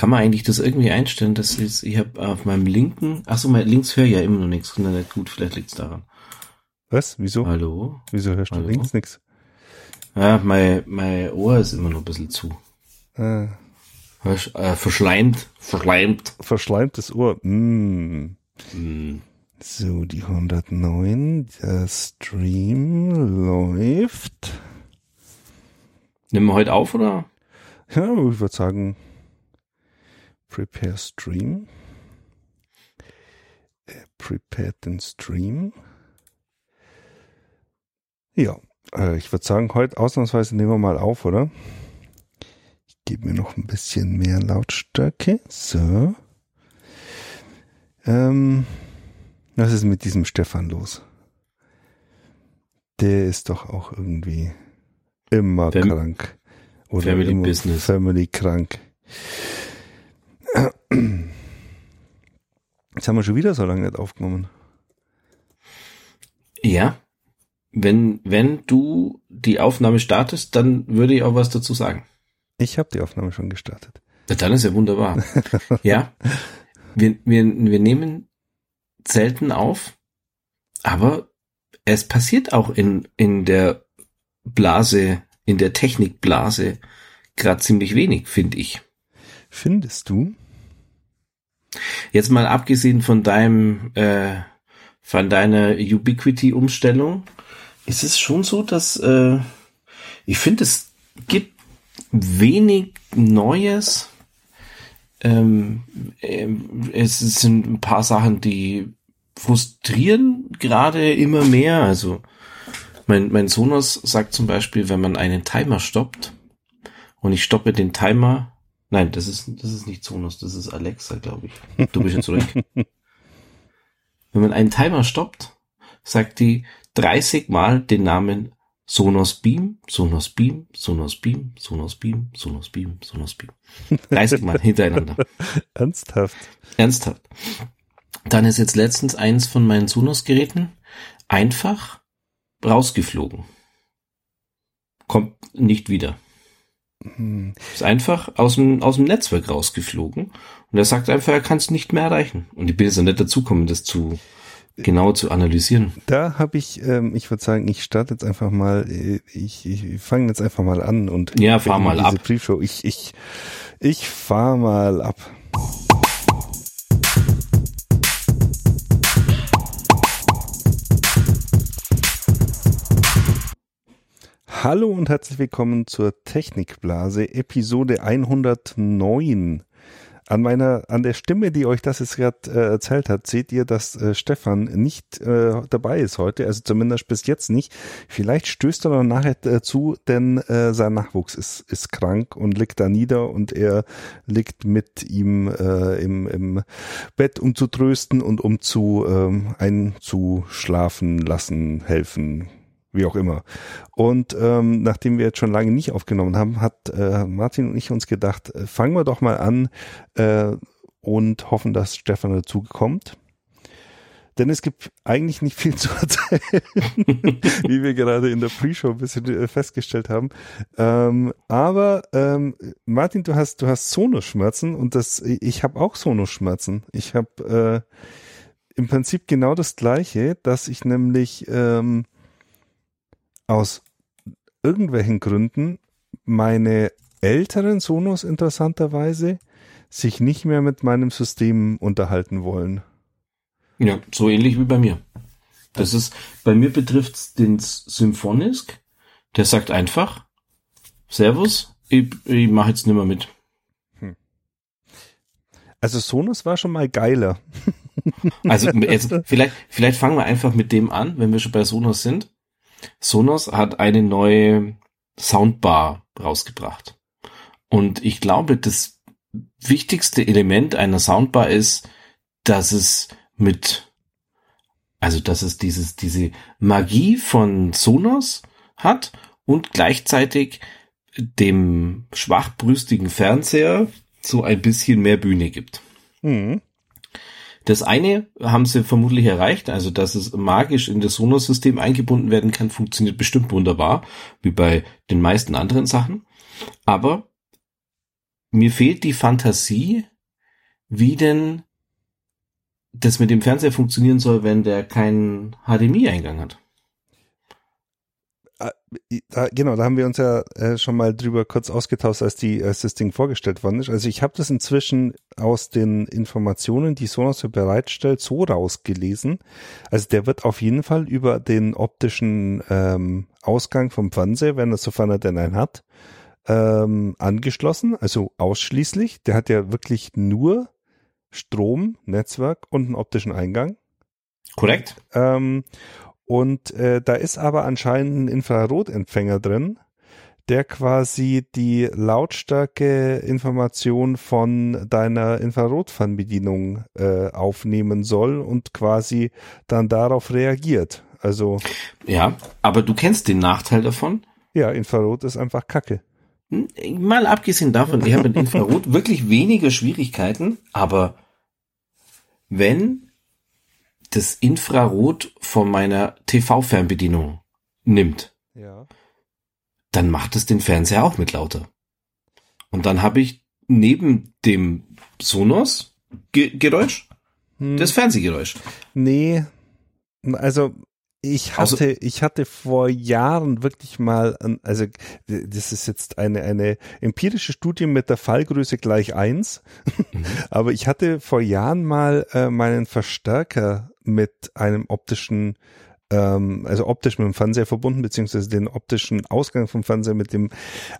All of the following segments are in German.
Kann man eigentlich das irgendwie einstellen, dass ich, ich habe auf meinem linken, ach so, mein links höre ja immer noch nichts, nicht gut, vielleicht liegt's daran. Was? Wieso? Hallo? Wieso hörst du Hallo? links nix? Ja, mein, mein Ohr ist immer noch ein bisschen zu. Äh, Hörst, äh, verschleimt, verschleimt. verschleimtes Ohr. Mm. Hm. So, die 109, der Stream läuft. Nehmen wir heute auf, oder? Ja, ich würde sagen, prepare Stream. Äh, Prepare den Stream. Ja, äh, ich würde sagen, heute ausnahmsweise nehmen wir mal auf, oder? Ich gebe mir noch ein bisschen mehr Lautstärke. So. Ähm, was ist mit diesem Stefan los? Der ist doch auch irgendwie immer Fam- krank. Oder Family immer Business. Family krank. Jetzt haben wir schon wieder so lange nicht aufgenommen. Ja. Wenn, wenn du die Aufnahme startest, dann würde ich auch was dazu sagen. Ich habe die Aufnahme schon gestartet. Ja, dann ist ja wunderbar. ja. Wir, wir, wir nehmen selten auf, aber es passiert auch in, in der Blase, in der Technikblase gerade ziemlich wenig, finde ich. Findest du? Jetzt mal abgesehen von deinem, äh, von deiner Ubiquity-Umstellung, ist es schon so, dass äh, ich finde, es gibt wenig Neues. Ähm, ähm, es sind ein paar Sachen, die frustrieren gerade immer mehr. Also mein, mein Sonos sagt zum Beispiel, wenn man einen Timer stoppt und ich stoppe den Timer, nein, das ist, das ist nicht Sonos, das ist Alexa, glaube ich. Du bist jetzt zurück. wenn man einen Timer stoppt, sagt die 30 Mal den Namen Sonos Beam, Sonos Beam, Sonos Beam, Sonos Beam, Sonos Beam, Sonos Beam. 30 Mal hintereinander. Ernsthaft? Ernsthaft. Dann ist jetzt letztens eins von meinen Sonos-Geräten einfach rausgeflogen. Kommt nicht wieder. Hm. Ist einfach aus dem, aus dem Netzwerk rausgeflogen. Und er sagt einfach, er kann es nicht mehr erreichen. Und ich bin jetzt nicht dazukommen, das zu genau zu analysieren. Da habe ich, ähm, ich würde sagen, ich starte jetzt einfach mal, äh, ich, ich fange jetzt einfach mal an und Ja, fahr mal diese ab. Pre-Show. Ich, ich, ich fahr mal ab. Hallo und herzlich willkommen zur Technikblase, Episode 109. An meiner, an der Stimme, die euch das jetzt gerade äh, erzählt hat, seht ihr, dass äh, Stefan nicht äh, dabei ist heute, also zumindest bis jetzt nicht. Vielleicht stößt er noch nachher äh, zu, denn äh, sein Nachwuchs ist, ist krank und liegt da nieder und er liegt mit ihm äh, im, im Bett, um zu trösten und um zu ähm, einzuschlafen lassen, helfen, wie auch immer. Und ähm, nachdem wir jetzt schon lange nicht aufgenommen haben, hat äh, Martin und ich uns gedacht, äh, fangen wir doch mal an äh, und hoffen, dass Stefan dazu kommt. Denn es gibt eigentlich nicht viel zu erzählen, wie wir gerade in der Pre-Show ein bisschen äh, festgestellt haben. Ähm, aber ähm, Martin, du hast du hast Sonoschmerzen und das ich habe auch Sonoschmerzen. Ich habe äh, im Prinzip genau das gleiche, dass ich nämlich ähm, aus irgendwelchen Gründen meine älteren Sonos interessanterweise sich nicht mehr mit meinem System unterhalten wollen. Ja, so ähnlich wie bei mir. Das ist, bei mir betrifft's den Symphonisk. Der sagt einfach, Servus, ich, ich mache jetzt nimmer mit. Also Sonos war schon mal geiler. Also jetzt, vielleicht, vielleicht fangen wir einfach mit dem an, wenn wir schon bei Sonos sind. Sonos hat eine neue Soundbar rausgebracht. Und ich glaube, das wichtigste Element einer Soundbar ist, dass es mit, also dass es dieses, diese Magie von Sonos hat und gleichzeitig dem schwachbrüstigen Fernseher so ein bisschen mehr Bühne gibt. Mhm. Das eine haben sie vermutlich erreicht, also dass es magisch in das Sonos-System eingebunden werden kann, funktioniert bestimmt wunderbar, wie bei den meisten anderen Sachen. Aber mir fehlt die Fantasie, wie denn das mit dem Fernseher funktionieren soll, wenn der keinen HDMI-Eingang hat. Ah, da, genau, da haben wir uns ja äh, schon mal drüber kurz ausgetauscht, als, die, als das Ding vorgestellt worden ist. Also ich habe das inzwischen aus den Informationen, die Sonos bereitstellt, so rausgelesen. Also der wird auf jeden Fall über den optischen ähm, Ausgang vom Fernseher, wenn er sofern er denn einen hat, ähm, angeschlossen, also ausschließlich. Der hat ja wirklich nur Strom, Netzwerk und einen optischen Eingang. Korrekt. Ähm, und äh, da ist aber anscheinend ein Infrarotempfänger drin, der quasi die Lautstärke-Information von deiner Infrarotfernbedienung äh, aufnehmen soll und quasi dann darauf reagiert. Also ja, aber du kennst den Nachteil davon? Ja, Infrarot ist einfach Kacke. Hm, mal abgesehen davon, ich habe mit Infrarot wirklich weniger Schwierigkeiten, aber wenn das Infrarot von meiner TV-Fernbedienung nimmt, ja. dann macht es den Fernseher auch mit lauter. Und dann habe ich neben dem Sonos Ge Geräusch hm. das Fernsehgeräusch. Nee, also ich also hatte, also, ich hatte vor Jahren wirklich mal, also das ist jetzt eine, eine empirische Studie mit der Fallgröße gleich eins, mhm. aber ich hatte vor Jahren mal äh, meinen Verstärker mit einem optischen ähm, also optisch mit dem Fernseher verbunden, beziehungsweise den optischen Ausgang vom Fernseher mit dem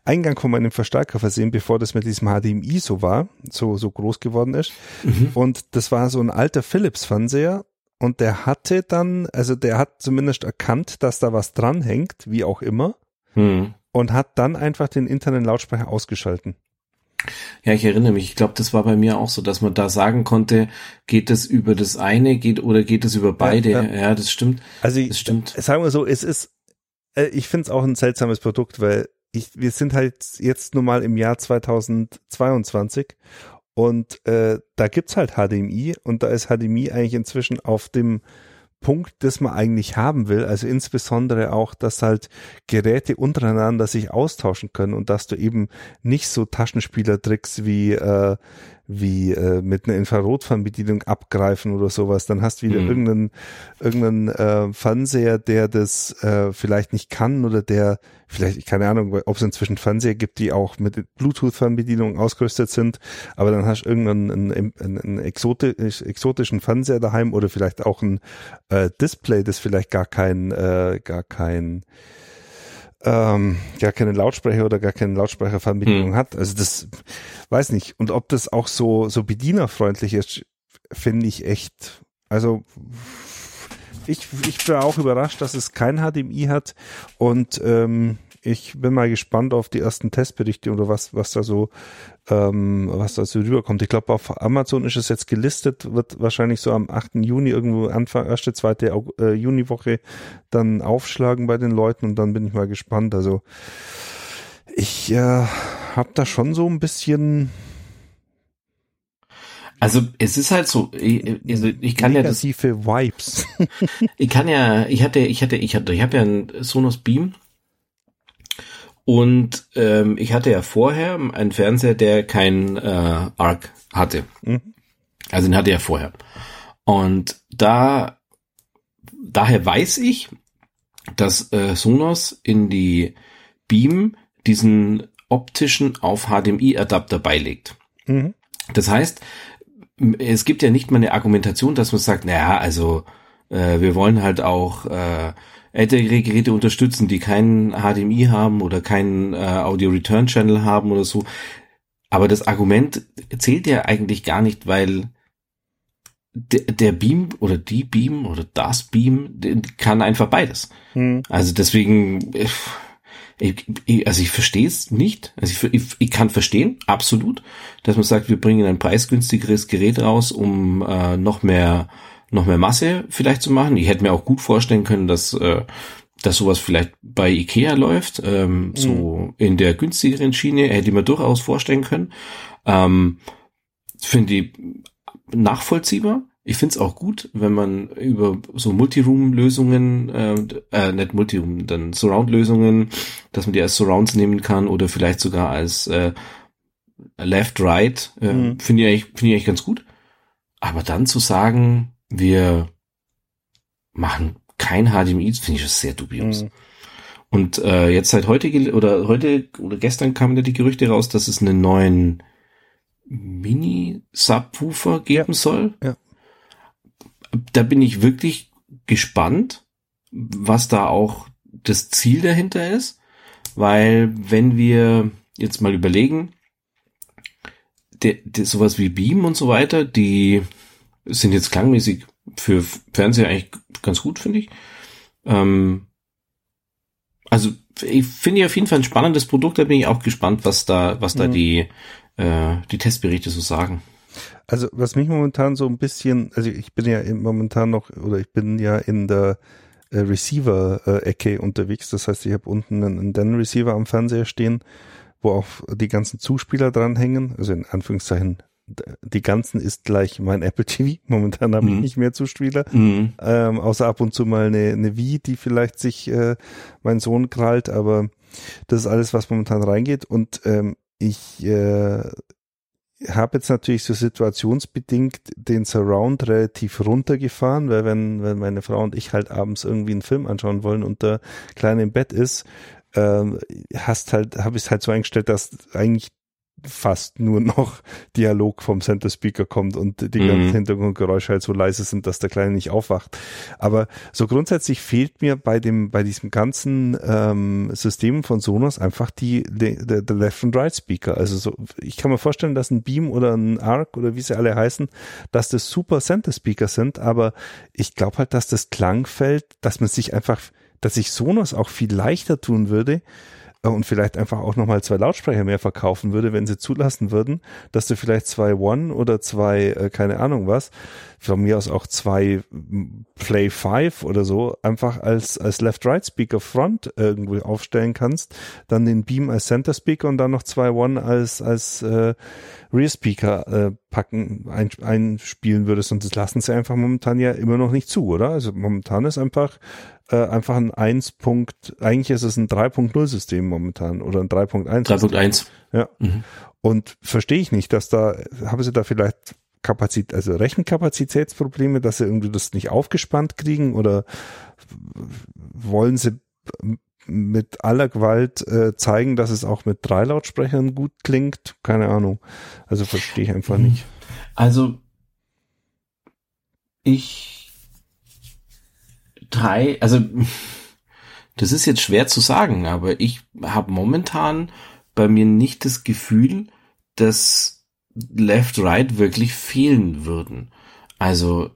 Eingang von meinem Verstärker versehen, bevor das mit diesem HDMI so war, so, so groß geworden ist. Mhm. Und das war so ein alter Philips-Fernseher und der hatte dann, also der hat zumindest erkannt, dass da was dranhängt, wie auch immer, mhm. und hat dann einfach den internen Lautsprecher ausgeschalten. Ja, ich erinnere mich. Ich glaube, das war bei mir auch so, dass man da sagen konnte, geht es über das eine, geht oder geht es über beide. Ja, ja. ja das stimmt. Also das stimmt. Sagen wir so, es ist, äh, ich finde es auch ein seltsames Produkt, weil ich, wir sind halt jetzt nun mal im Jahr 2022 und äh, da gibt's halt HDMI und da ist HDMI eigentlich inzwischen auf dem Punkt, das man eigentlich haben will. Also insbesondere auch, dass halt Geräte untereinander sich austauschen können und dass du eben nicht so Taschenspielertricks wie äh, wie äh, mit einer Infrarotfernbedienung abgreifen oder sowas. Dann hast du wieder mhm. irgendeinen, irgendeinen äh, Fernseher, der das äh, vielleicht nicht kann oder der vielleicht, keine Ahnung, ob es inzwischen Fernseher gibt, die auch mit Bluetooth-Fernbedienung ausgerüstet sind, aber dann hast du irgendeinen einen, einen, exotisch, exotischen Fernseher daheim oder vielleicht auch ein äh, Display, das vielleicht gar kein, äh, gar kein ähm, gar keine Lautsprecher oder gar keine Lautsprecherverbindung hm. hat. Also das weiß nicht. Und ob das auch so, so bedienerfreundlich ist, finde ich echt, also ich, ich bin auch überrascht, dass es kein HDMI hat und ähm, ich bin mal gespannt auf die ersten Testberichte oder was, was da so, ähm, was da so rüberkommt. Ich glaube, auf Amazon ist es jetzt gelistet, wird wahrscheinlich so am 8. Juni irgendwo Anfang, erste, zweite äh, Juniwoche dann aufschlagen bei den Leuten und dann bin ich mal gespannt. Also ich äh, habe da schon so ein bisschen also es ist halt so, also ich kann Negative ja das, Vibes. ich kann ja, ich hatte, ich hatte, ich hatte, ich habe ja ein Sonos Beam und ähm, ich hatte ja vorher einen Fernseher, der kein äh, ARC hatte. Mhm. Also den hatte er vorher. Und da daher weiß ich, dass äh, Sonos in die Beam diesen optischen auf HDMI-Adapter beilegt. Mhm. Das heißt, es gibt ja nicht mal eine Argumentation, dass man sagt, naja, also äh, wir wollen halt auch äh, ältere Geräte unterstützen, die keinen HDMI haben oder keinen äh, Audio Return Channel haben oder so. Aber das Argument zählt ja eigentlich gar nicht, weil der, der Beam oder die Beam oder das Beam kann einfach beides. Hm. Also deswegen, ich, ich, also ich verstehe es nicht. Also ich, ich, ich kann verstehen, absolut, dass man sagt, wir bringen ein preisgünstigeres Gerät raus, um äh, noch mehr noch mehr Masse vielleicht zu machen. Ich hätte mir auch gut vorstellen können, dass, äh, dass sowas vielleicht bei Ikea läuft, ähm, mhm. so in der günstigeren Schiene, hätte ich mir durchaus vorstellen können. Ähm, Finde ich nachvollziehbar. Ich finde es auch gut, wenn man über so Multiroom-Lösungen, äh, äh, nicht Multiroom, dann Surround-Lösungen, dass man die als Surrounds nehmen kann oder vielleicht sogar als äh, Left, Right, äh, mhm. finde ich, finde ich eigentlich ganz gut. Aber dann zu sagen, wir machen kein HDMI, finde ich das sehr dubios. Mhm. Und äh, jetzt seit heute oder heute oder gestern kamen da die Gerüchte raus, dass es einen neuen Mini-Subwoofer geben ja. soll. Ja. Da bin ich wirklich gespannt, was da auch das Ziel dahinter ist, weil wenn wir jetzt mal überlegen, der, der, sowas wie Beam und so weiter, die sind jetzt klangmäßig für Fernseher eigentlich ganz gut, finde ich. Ähm, also ich finde auf jeden Fall ein spannendes Produkt, da bin ich auch gespannt, was da, was da mhm. die, äh, die Testberichte so sagen. Also was mich momentan so ein bisschen, also ich bin ja momentan noch, oder ich bin ja in der äh, Receiver-Ecke unterwegs. Das heißt, ich habe unten einen, einen Den-Receiver am Fernseher stehen, wo auch die ganzen Zuspieler dranhängen, also in Anführungszeichen die ganzen ist gleich mein Apple TV. Momentan habe mhm. ich nicht mehr Zuspieler, mhm. ähm, außer ab und zu mal eine, eine Wii, die vielleicht sich äh, mein Sohn krallt, aber das ist alles, was momentan reingeht. Und ähm, ich äh, habe jetzt natürlich so situationsbedingt den Surround relativ runtergefahren, weil wenn, wenn meine Frau und ich halt abends irgendwie einen Film anschauen wollen und der Kleine im Bett ist, ähm, hast halt, habe ich es halt so eingestellt, dass eigentlich fast nur noch Dialog vom Center Speaker kommt und die mhm. ganzen Hintergrundgeräusche halt so leise sind, dass der Kleine nicht aufwacht. Aber so grundsätzlich fehlt mir bei dem, bei diesem ganzen ähm, System von Sonos einfach die, der, der Left and Right Speaker. Also so, ich kann mir vorstellen, dass ein Beam oder ein Arc oder wie sie alle heißen, dass das super Center Speaker sind, aber ich glaube halt, dass das Klangfeld, dass man sich einfach, dass sich Sonos auch viel leichter tun würde, und vielleicht einfach auch nochmal zwei Lautsprecher mehr verkaufen würde, wenn sie zulassen würden, dass du vielleicht zwei One oder zwei, äh, keine Ahnung was, von mir aus auch zwei Play 5 oder so, einfach als, als Left-Right-Speaker Front irgendwo aufstellen kannst, dann den Beam als Center Speaker und dann noch zwei One als, als äh, Rear Speaker äh, packen, ein, einspielen würdest. Und das lassen sie einfach momentan ja immer noch nicht zu, oder? Also momentan ist einfach äh, einfach ein 1. Punkt, eigentlich ist es ein 3.0 System momentan oder ein 3.1. 3.1. Ja. Mhm. Und verstehe ich nicht, dass da, haben sie da vielleicht Kapazität, also Rechenkapazitätsprobleme, dass sie irgendwie das nicht aufgespannt kriegen oder wollen sie mit aller Gewalt äh, zeigen, dass es auch mit drei Lautsprechern gut klingt? Keine Ahnung. Also verstehe ich einfach nicht. Also ich drei, also das ist jetzt schwer zu sagen, aber ich habe momentan bei mir nicht das Gefühl, dass Left-Right wirklich fehlen würden. Also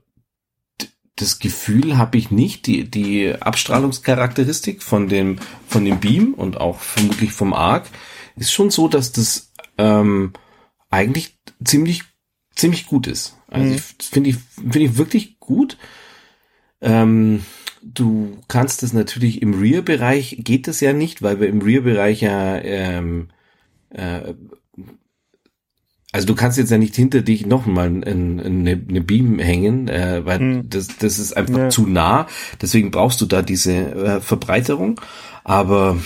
das Gefühl habe ich nicht, die, die Abstrahlungscharakteristik von dem, von dem Beam und auch vermutlich vom Arc ist schon so, dass das ähm, eigentlich ziemlich, ziemlich gut ist. Also mhm. finde ich, finde ich wirklich gut. Ähm, du kannst es natürlich im Rear-Bereich geht es ja nicht, weil wir im Rear-Bereich ja ähm, äh, also du kannst jetzt ja nicht hinter dich nochmal eine, eine Beam hängen, äh, weil hm. das, das ist einfach ja. zu nah. Deswegen brauchst du da diese äh, Verbreiterung. Aber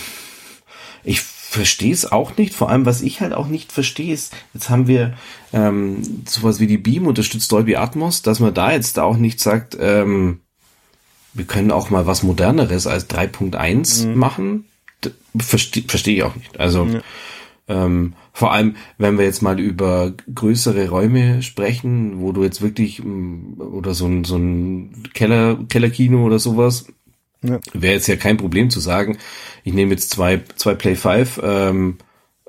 ich verstehe es auch nicht. Vor allem, was ich halt auch nicht verstehe, ist, jetzt haben wir ähm, sowas wie die Beam unterstützt Dolby Atmos, dass man da jetzt auch nicht sagt, ähm, wir können auch mal was moderneres als 3.1 mhm. machen. Verstehe versteh ich auch nicht. Also ja. ähm, vor allem, wenn wir jetzt mal über größere Räume sprechen, wo du jetzt wirklich mm, oder so ein, so ein Keller, Kellerkino oder sowas, ja. wäre jetzt ja kein Problem zu sagen, ich nehme jetzt zwei, zwei Play 5 ähm,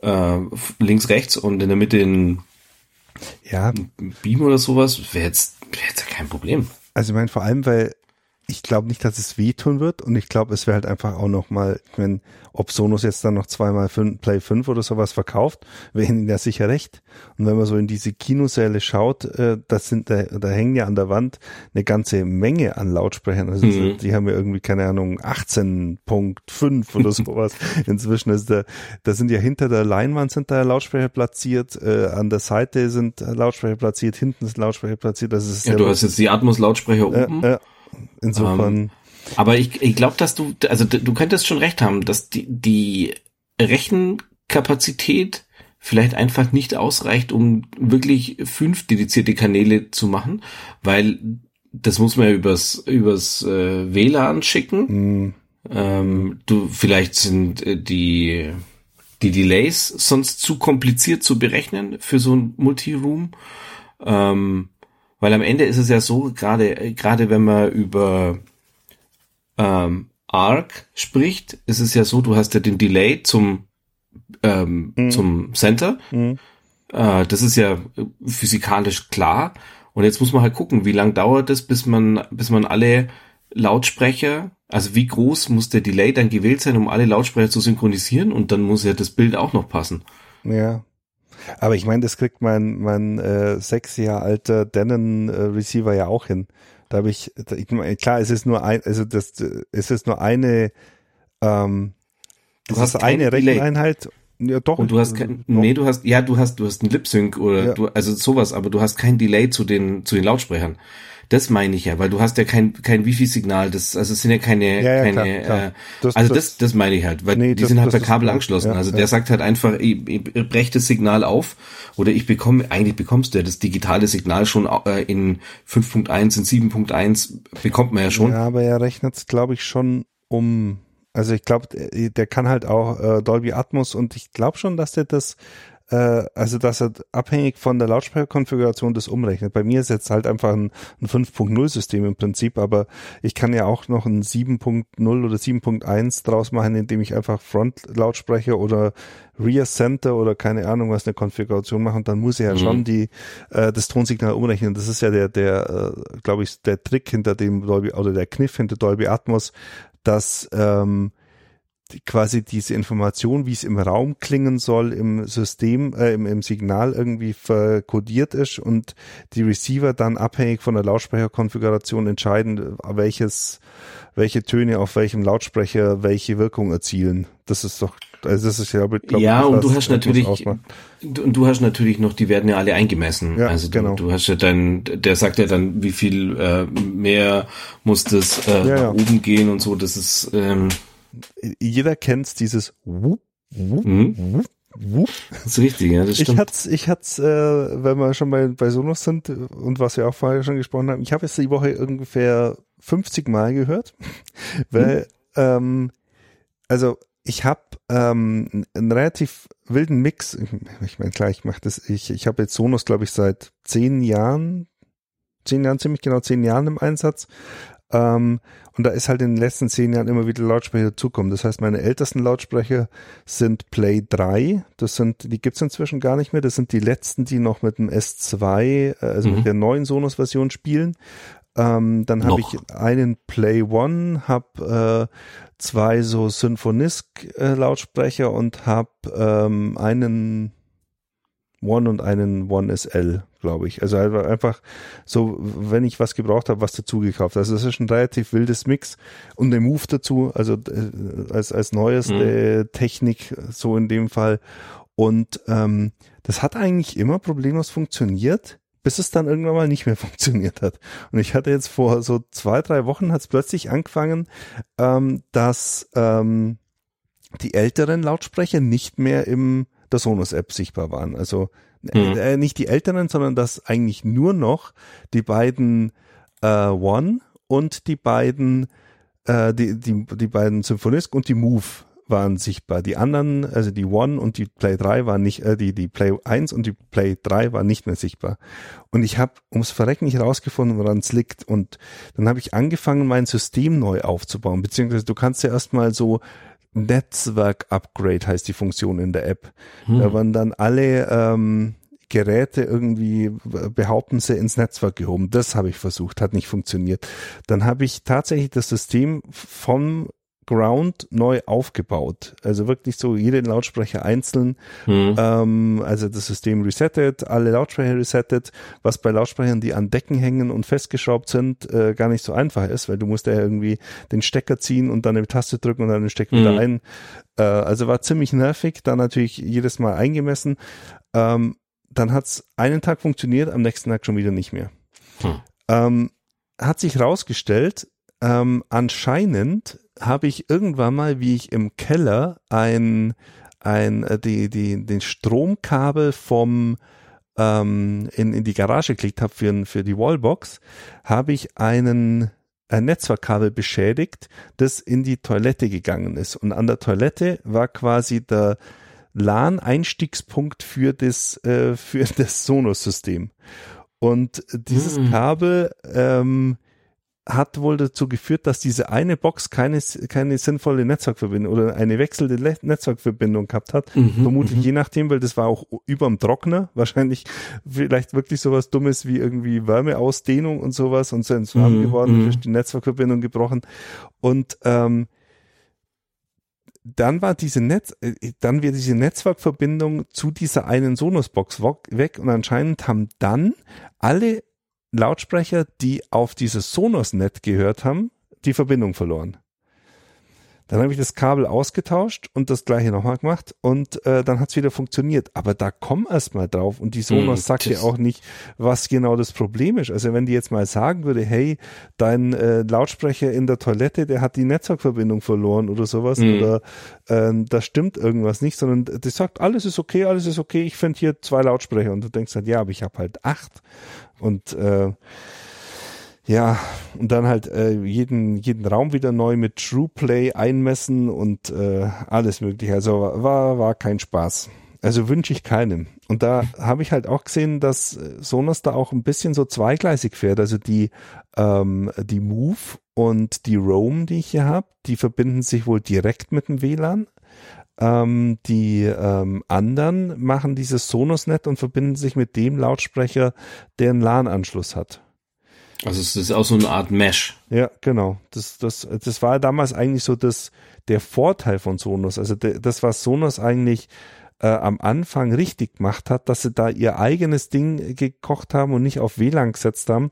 äh, links, rechts und in der Mitte ein ja. Beam oder sowas, wäre jetzt, wär jetzt ja kein Problem. Also ich meine, vor allem, weil ich glaube nicht, dass es wehtun wird und ich glaube, es wäre halt einfach auch nochmal, wenn, ob Sonos jetzt dann noch zweimal Play 5 oder sowas verkauft, wäre ihnen ja sicher recht. Und wenn man so in diese Kinosäle schaut, äh, das sind, da, da hängen ja an der Wand eine ganze Menge an Lautsprechern. Also mhm. die haben ja irgendwie, keine Ahnung, 18.5 oder sowas. Inzwischen ist da, da sind ja hinter der Leinwand sind da Lautsprecher platziert, äh, an der Seite sind Lautsprecher platziert, hinten sind Lautsprecher platziert. Das ist ja, du hast jetzt die Atmos-Lautsprecher oben. Äh, äh, Insofern. Ähm, aber ich, ich glaube, dass du, also du könntest schon recht haben, dass die, die Rechenkapazität vielleicht einfach nicht ausreicht, um wirklich fünf dedizierte Kanäle zu machen, weil das muss man ja übers, übers äh, WLAN schicken. Mhm. Ähm, du, vielleicht sind äh, die, die Delays sonst zu kompliziert zu berechnen für so ein Multiroom. Ähm, weil am Ende ist es ja so, gerade, gerade wenn man über ähm, Arc spricht, ist es ja so, du hast ja den Delay zum, ähm, mhm. zum Center. Mhm. Äh, das ist ja physikalisch klar. Und jetzt muss man halt gucken, wie lang dauert es, bis man, bis man alle Lautsprecher, also wie groß muss der Delay dann gewählt sein, um alle Lautsprecher zu synchronisieren und dann muss ja das Bild auch noch passen. Ja. Aber ich meine, das kriegt mein, mein äh, sechs Jahre alter Denon äh, Receiver ja auch hin. Da habe ich, ich, klar, es ist nur ein, also das, es ist nur eine, ähm, du hast eine Recheneinheit ja, doch. Und du hast kein, nee, du hast, ja, du hast, du hast ein Lip Sync oder ja. du, also sowas, aber du hast kein Delay zu den, zu den Lautsprechern. Das meine ich ja, weil du hast ja kein, kein Wifi-Signal, das, also es sind ja keine, ja, ja, keine, klar, klar. Äh, das, also das, das meine ich halt, weil nee, die das, sind halt per Kabel angeschlossen. also der sagt halt einfach, ich, ich breche das Signal auf oder ich bekomme, eigentlich bekommst du ja das digitale Signal schon äh, in 5.1, in 7.1 bekommt man ja schon. Ja, aber er rechnet es, glaube ich, schon um also ich glaube, der kann halt auch äh, Dolby Atmos und ich glaube schon, dass der das, äh, also dass er abhängig von der Lautsprecherkonfiguration das umrechnet. Bei mir ist jetzt halt einfach ein, ein 5.0 System im Prinzip, aber ich kann ja auch noch ein 7.0 oder 7.1 draus machen, indem ich einfach Front-Lautsprecher oder Rear Center oder keine Ahnung was eine Konfiguration mache und dann muss er ja mhm. schon die äh, das Tonsignal umrechnen. Das ist ja der der äh, glaube ich der Trick hinter dem Dolby oder der Kniff hinter Dolby Atmos, dass ähm, quasi diese Information, wie es im Raum klingen soll, im System, äh, im, im Signal irgendwie verkodiert ist und die Receiver dann abhängig von der Lautsprecherkonfiguration entscheiden, welches, welche Töne auf welchem Lautsprecher welche Wirkung erzielen. Das ist doch, also das ist ja, glaube ich, ja, und du hast natürlich, und du hast natürlich noch, die werden ja alle eingemessen. Ja, also du, genau. du hast ja dann, der sagt ja dann, wie viel äh, mehr muss das äh, ja, ja. oben gehen und so. Das ist ähm, jeder kennt dieses Wup, Wup, mhm. Wup, Wup. Das ist richtig, ja, das stimmt. Ich hatte ich hat's, äh, wenn wir schon bei, bei Sonos sind und was wir auch vorher schon gesprochen haben, ich habe jetzt die Woche ungefähr 50 Mal gehört, weil, mhm. ähm, also ich habe ähm, einen relativ wilden Mix. Ich, ich meine, klar, ich mache das, ich, ich habe jetzt Sonos, glaube ich, seit zehn Jahren, zehn Jahren, ziemlich genau zehn Jahren im Einsatz. Ähm, und da ist halt in den letzten zehn Jahren immer wieder Lautsprecher dazukommen. Das heißt, meine ältesten Lautsprecher sind Play 3. Das sind, die gibt's inzwischen gar nicht mehr. Das sind die letzten, die noch mit dem S2, äh, also mhm. mit der neuen Sonos-Version spielen. Ähm, dann habe ich einen Play One, habe äh, zwei so Symphonisk-Lautsprecher äh, und habe ähm, einen One und einen One SL, glaube ich. Also einfach so, wenn ich was gebraucht habe, was dazu gekauft. Also das ist ein relativ wildes Mix und der Move dazu, also äh, als als neueste mhm. Technik so in dem Fall. Und ähm, das hat eigentlich immer problemlos funktioniert, bis es dann irgendwann mal nicht mehr funktioniert hat. Und ich hatte jetzt vor so zwei drei Wochen hat es plötzlich angefangen, ähm, dass ähm, die älteren Lautsprecher nicht mehr im der Sonos-App sichtbar waren. Also mhm. äh, nicht die älteren, sondern dass eigentlich nur noch die beiden äh, One und die beiden äh, die, die, die beiden Symphonisk und die Move waren sichtbar. Die anderen, also die One und die Play 3 waren nicht, äh, die, die Play 1 und die Play 3 waren nicht mehr sichtbar. Und ich habe ums Verrecken nicht rausgefunden, woran es liegt. Und dann habe ich angefangen, mein System neu aufzubauen. Beziehungsweise du kannst ja erstmal so Netzwerk-Upgrade heißt die Funktion in der App. Hm. Da waren dann alle ähm, Geräte irgendwie behaupten sie ins Netzwerk gehoben. Das habe ich versucht, hat nicht funktioniert. Dann habe ich tatsächlich das System vom Ground neu aufgebaut. Also wirklich so jede Lautsprecher einzeln. Mhm. Ähm, also das System resettet, alle Lautsprecher resettet, was bei Lautsprechern, die an Decken hängen und festgeschraubt sind, äh, gar nicht so einfach ist, weil du musst ja irgendwie den Stecker ziehen und dann eine Taste drücken und dann den Stecker mhm. wieder ein. Äh, also war ziemlich nervig, dann natürlich jedes Mal eingemessen. Ähm, dann hat's einen Tag funktioniert, am nächsten Tag schon wieder nicht mehr. Mhm. Ähm, hat sich rausgestellt, ähm, anscheinend habe ich irgendwann mal, wie ich im Keller ein ein äh, die die den Stromkabel vom ähm, in, in die Garage geklickt habe für, für die Wallbox, habe ich einen ein Netzwerkkabel beschädigt, das in die Toilette gegangen ist. Und an der Toilette war quasi der LAN-Einstiegspunkt für das, äh, für das Sonos-System. Und dieses mhm. Kabel ähm, hat wohl dazu geführt, dass diese eine Box keine, keine sinnvolle Netzwerkverbindung oder eine wechselnde Le Netzwerkverbindung gehabt hat. Mhm, Vermutlich mhm. je nachdem, weil das war auch überm Trockner. Wahrscheinlich vielleicht wirklich sowas Dummes wie irgendwie Wärmeausdehnung und sowas und sind warm mhm, geworden, mhm. die Netzwerkverbindung gebrochen. Und ähm, dann war diese Netz, äh, dann wird diese Netzwerkverbindung zu dieser einen Sonos-Box weg und anscheinend haben dann alle Lautsprecher, die auf dieses Sonos-Net gehört haben, die Verbindung verloren. Dann habe ich das Kabel ausgetauscht und das gleiche nochmal gemacht und äh, dann hat's wieder funktioniert. Aber da komm erst mal drauf und die Sonos mm, sagt ja auch nicht, was genau das Problem ist. Also wenn die jetzt mal sagen würde, hey, dein äh, Lautsprecher in der Toilette, der hat die Netzwerkverbindung verloren oder sowas mm. oder äh, da stimmt irgendwas nicht, sondern die sagt, alles ist okay, alles ist okay, ich finde hier zwei Lautsprecher und du denkst halt, ja, aber ich habe halt acht und äh, ja, und dann halt äh, jeden, jeden Raum wieder neu mit TruePlay einmessen und äh, alles mögliche. Also war, war kein Spaß. Also wünsche ich keinem. Und da habe ich halt auch gesehen, dass Sonos da auch ein bisschen so zweigleisig fährt. Also die, ähm, die Move und die Roam, die ich hier habe, die verbinden sich wohl direkt mit dem WLAN. Ähm, die ähm, anderen machen dieses Sonos-Net und verbinden sich mit dem Lautsprecher, der einen LAN-Anschluss hat. Also es ist auch so eine Art Mesh. Ja, genau. Das, das, das war damals eigentlich so das, der Vorteil von Sonos. Also de, das, was Sonos eigentlich äh, am Anfang richtig gemacht hat, dass sie da ihr eigenes Ding gekocht haben und nicht auf WLAN gesetzt haben.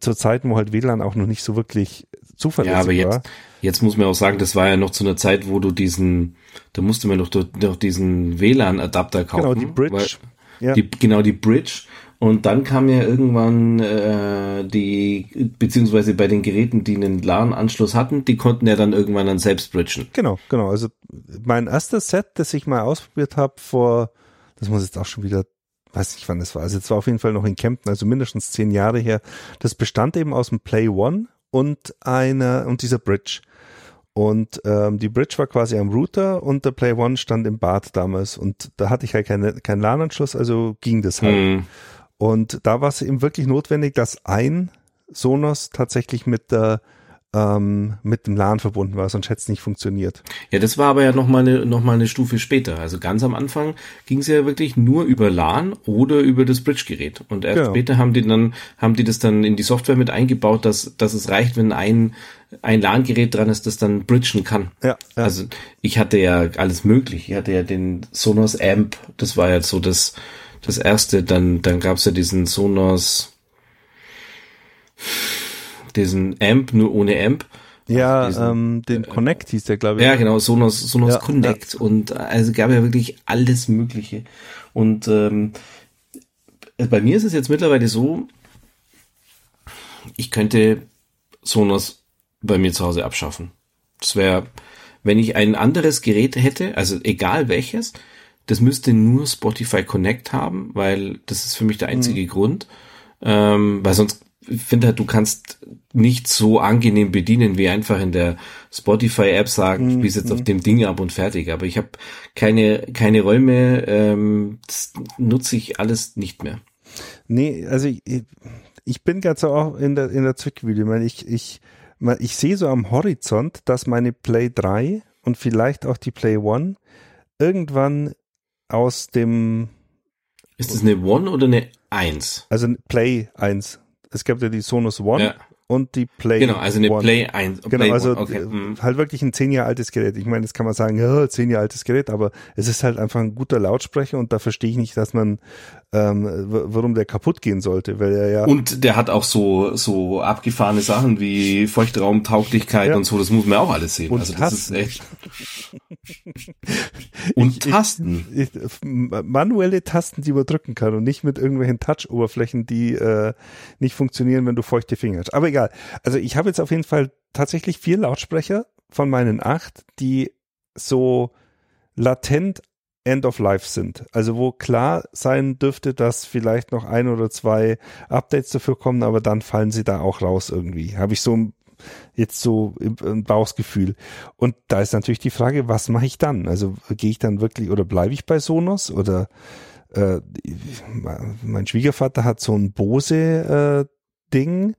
Zur Zeit, wo halt WLAN auch noch nicht so wirklich zuverlässig ja, aber jetzt, war. Jetzt muss man auch sagen, das war ja noch zu einer Zeit, wo du diesen, da musste man doch, doch diesen WLAN-Adapter kaufen. Genau, die Bridge. Ja. Die, genau, die Bridge. Und dann kam ja irgendwann äh, die, beziehungsweise bei den Geräten, die einen LAN-Anschluss hatten, die konnten ja dann irgendwann dann selbst bridgen. Genau, genau. Also mein erstes Set, das ich mal ausprobiert habe vor, das muss jetzt auch schon wieder, weiß nicht wann das war, also es war auf jeden Fall noch in Kempten, also mindestens zehn Jahre her. Das bestand eben aus dem Play One und einer und dieser Bridge. Und ähm, die Bridge war quasi am Router und der Play One stand im Bad damals. Und da hatte ich halt keine, keinen LAN-Anschluss, also ging das halt. Hm. Und da war es eben wirklich notwendig, dass ein Sonos tatsächlich mit der ähm, mit dem LAN verbunden war, sonst hätte es nicht funktioniert. Ja, das war aber ja noch mal eine, noch mal eine Stufe später. Also ganz am Anfang ging es ja wirklich nur über LAN oder über das Bridge-Gerät. Und erst genau. später haben die dann, haben die das dann in die Software mit eingebaut, dass, dass es reicht, wenn ein, ein LAN-Gerät dran ist, das dann bridgen kann. Ja, ja. Also ich hatte ja alles möglich. Ich hatte ja den Sonos Amp, das war ja so das, das erste, dann, dann gab's ja diesen Sonos, diesen Amp, nur ohne Amp. Ja, diesen, ähm, den äh, Connect hieß der, glaube ich. Ja, genau, Sonos, Sonos ja, Connect. Ja. Und also gab ja wirklich alles Mögliche. Und ähm, bei mir ist es jetzt mittlerweile so, ich könnte Sonos bei mir zu Hause abschaffen. Das wäre, wenn ich ein anderes Gerät hätte, also egal welches, das müsste nur Spotify Connect haben, weil das ist für mich der einzige mhm. Grund. Ähm, weil sonst ich finde halt, du kannst nicht so angenehm bedienen, wie einfach in der Spotify-App sagen, mhm. spielst jetzt auf mhm. dem Ding ab und fertig. Aber ich habe keine, keine Räume, ähm, das nutze ich alles nicht mehr. Nee, also ich, ich bin ganz so auch in der, in der Zwickmühle. Ich, ich, ich, ich sehe so am Horizont, dass meine Play 3 und vielleicht auch die Play 1 irgendwann aus dem. Ist das eine One oder eine 1? Also Play 1. Es gab ja die Sonos One ja und die Play. Genau, also eine One. Play 1. Genau, Play also okay. Mhm. halt wirklich ein zehn Jahre altes Gerät. Ich meine, das kann man sagen, ja, zehn Jahre altes Gerät, aber es ist halt einfach ein guter Lautsprecher und da verstehe ich nicht, dass man, ähm, warum der kaputt gehen sollte, weil er ja. Und der hat auch so, so abgefahrene Sachen wie Feuchtraumtauglichkeit ja. und so, das muss man auch alles sehen. Und also das ist echt. und ich, Tasten. Ich, ich, manuelle Tasten, die man drücken kann und nicht mit irgendwelchen Touch-Oberflächen, die äh, nicht funktionieren, wenn du feuchte Finger hast. Aber egal. Also ich habe jetzt auf jeden Fall tatsächlich vier Lautsprecher von meinen acht, die so latent End of Life sind. Also wo klar sein dürfte, dass vielleicht noch ein oder zwei Updates dafür kommen, aber dann fallen sie da auch raus irgendwie. Habe ich so jetzt so ein Bauchsgefühl. Und da ist natürlich die Frage, was mache ich dann? Also gehe ich dann wirklich oder bleibe ich bei Sonos oder äh, mein Schwiegervater hat so ein Bose äh, Ding,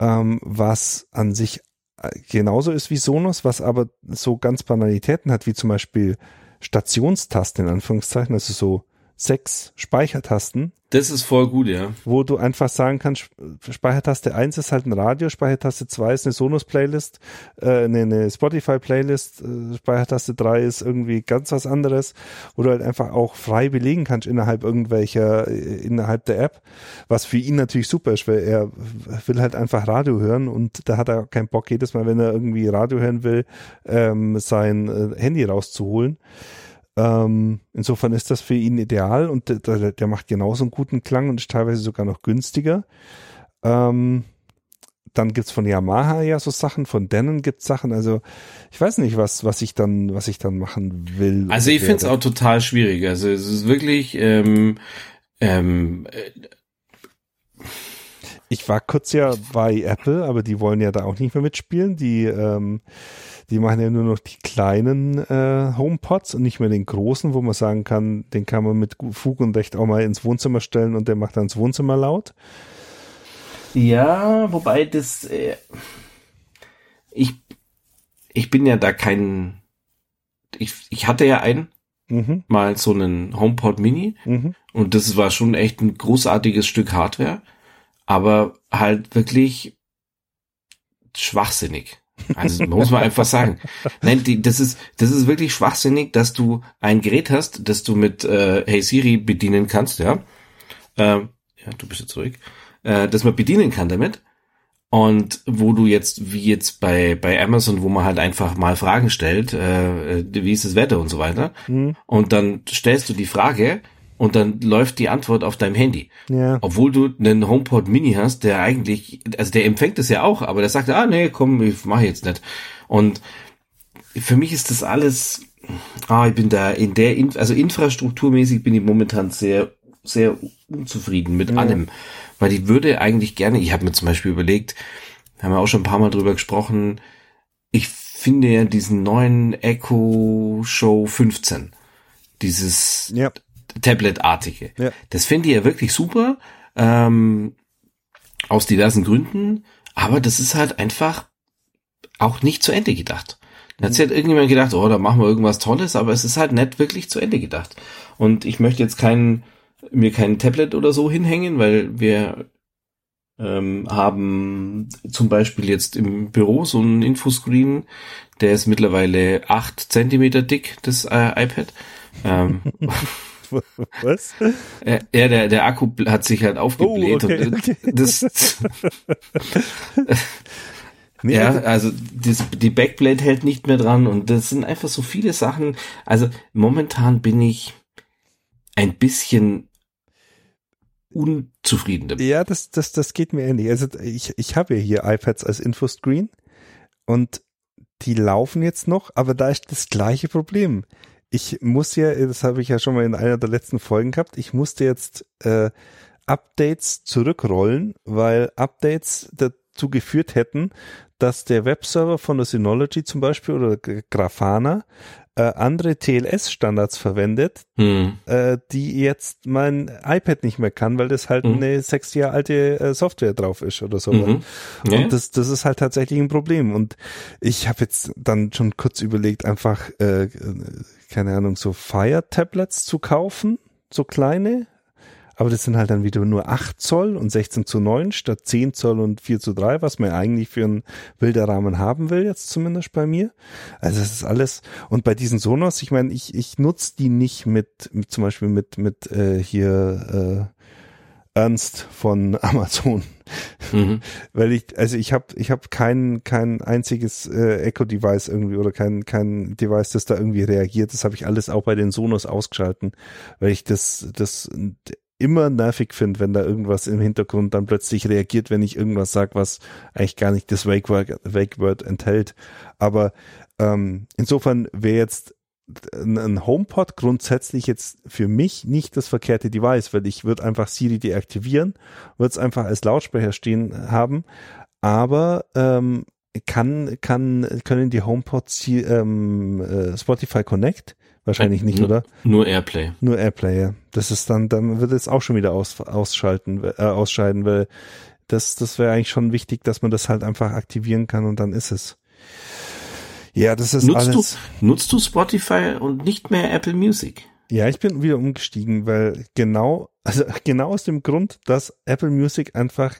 ähm, was an sich äh, genauso ist wie Sonos, was aber so ganz Banalitäten hat, wie zum Beispiel Stationstasten in Anführungszeichen, also so sechs Speichertasten. Das ist voll gut, ja. Wo du einfach sagen kannst, Speichertaste 1 ist halt ein Radio, Speichertaste 2 ist eine Sonos-Playlist, äh, eine, eine Spotify-Playlist, äh, Speichertaste 3 ist irgendwie ganz was anderes, wo du halt einfach auch frei belegen kannst innerhalb irgendwelcher, äh, innerhalb der App, was für ihn natürlich super ist, weil er will halt einfach Radio hören und da hat er keinen Bock jedes Mal, wenn er irgendwie Radio hören will, ähm, sein äh, Handy rauszuholen. Ähm, insofern ist das für ihn ideal und der, der, macht genauso einen guten Klang und ist teilweise sogar noch günstiger. Ähm, dann gibt's von Yamaha ja so Sachen, von Denon gibt's Sachen. Also ich weiß nicht, was, was ich dann, was ich dann machen will. Also ich finde es auch total schwierig. Also es ist wirklich ähm, ähm, äh, ich war kurz ja bei Apple, aber die wollen ja da auch nicht mehr mitspielen. Die ähm, die machen ja nur noch die kleinen äh, HomePods und nicht mehr den großen, wo man sagen kann, den kann man mit Fug und Recht auch mal ins Wohnzimmer stellen und der macht dann das Wohnzimmer laut. Ja, wobei das äh, ich ich bin ja da kein ich ich hatte ja einen mhm. mal so einen HomePod Mini mhm. und das war schon echt ein großartiges Stück Hardware, aber halt wirklich schwachsinnig. Also muss man einfach sagen. Nein, die, das ist das ist wirklich schwachsinnig, dass du ein Gerät hast, das du mit äh, Hey Siri bedienen kannst, ja. Ähm, ja, du bist jetzt zurück. Äh, das man bedienen kann damit. Und wo du jetzt, wie jetzt bei, bei Amazon, wo man halt einfach mal Fragen stellt, äh, wie ist das Wetter und so weiter. Mhm. Und dann stellst du die Frage und dann läuft die Antwort auf deinem Handy. Ja. Obwohl du einen HomePod Mini hast, der eigentlich, also der empfängt es ja auch, aber der sagt, ah nee, komm, ich mache jetzt nicht. Und für mich ist das alles, ah, ich bin da in der, also infrastrukturmäßig bin ich momentan sehr, sehr unzufrieden mit ja. allem, weil ich würde eigentlich gerne, ich habe mir zum Beispiel überlegt, haben wir auch schon ein paar Mal drüber gesprochen, ich finde ja diesen neuen Echo Show 15, dieses ja. Tablet-artige. Ja. Das finde ich ja wirklich super, ähm, aus diversen Gründen, aber das ist halt einfach auch nicht zu Ende gedacht. Da hat sich halt irgendjemand gedacht, oh, da machen wir irgendwas Tolles, aber es ist halt nicht wirklich zu Ende gedacht. Und ich möchte jetzt kein, mir kein Tablet oder so hinhängen, weil wir ähm, haben zum Beispiel jetzt im Büro so einen Infoscreen, der ist mittlerweile acht Zentimeter dick, das äh, iPad. Ähm, Was? Ja, der, der Akku hat sich halt aufgebläht. Oh, okay, und okay. Das, nee, ja, also das, die Backplate hält nicht mehr dran und das sind einfach so viele Sachen. Also momentan bin ich ein bisschen unzufrieden damit. Ja, das, das, das geht mir ähnlich. Also ich, ich habe ja hier iPads als Infoscreen und die laufen jetzt noch, aber da ist das gleiche Problem ich muss ja, das habe ich ja schon mal in einer der letzten Folgen gehabt, ich musste jetzt äh, Updates zurückrollen, weil Updates dazu geführt hätten, dass der Webserver von der Synology zum Beispiel oder Grafana äh, andere TLS-Standards verwendet, hm. äh, die jetzt mein iPad nicht mehr kann, weil das halt hm. eine sechs Jahre alte äh, Software drauf ist oder so. Mhm. Ja. Und das, das ist halt tatsächlich ein Problem. Und ich habe jetzt dann schon kurz überlegt, einfach, äh, keine Ahnung, so Fire-Tablets zu kaufen, so kleine, aber das sind halt dann wieder nur 8 Zoll und 16 zu 9 statt 10 Zoll und 4 zu 3, was man eigentlich für einen Bilderrahmen haben will, jetzt zumindest bei mir. Also das ist alles. Und bei diesen Sonos, ich meine, ich, ich nutze die nicht mit, mit zum Beispiel mit, mit äh, hier äh, Ernst von Amazon. Mhm. Weil ich, also ich habe ich hab kein, kein einziges äh, Echo-Device irgendwie oder kein, kein Device, das da irgendwie reagiert. Das habe ich alles auch bei den Sonos ausgeschalten, weil ich das, das immer nervig finde, wenn da irgendwas im Hintergrund dann plötzlich reagiert, wenn ich irgendwas sage, was eigentlich gar nicht das Wake Word, Wake Word enthält. Aber ähm, insofern wäre jetzt ein HomePod grundsätzlich jetzt für mich nicht das verkehrte Device, weil ich würde einfach Siri deaktivieren, würde es einfach als Lautsprecher stehen haben, aber ähm, kann, kann, können die HomePods ähm, äh, Spotify Connect? Wahrscheinlich nicht, nur, oder? Nur Airplay. Nur Airplay, ja. Das ist dann, dann wird es auch schon wieder aus, ausschalten, äh, ausscheiden, weil das, das wäre eigentlich schon wichtig, dass man das halt einfach aktivieren kann und dann ist es. Ja, das ist nutzt alles. Du, nutzt du Spotify und nicht mehr Apple Music? Ja, ich bin wieder umgestiegen, weil genau, also genau aus dem Grund, dass Apple Music einfach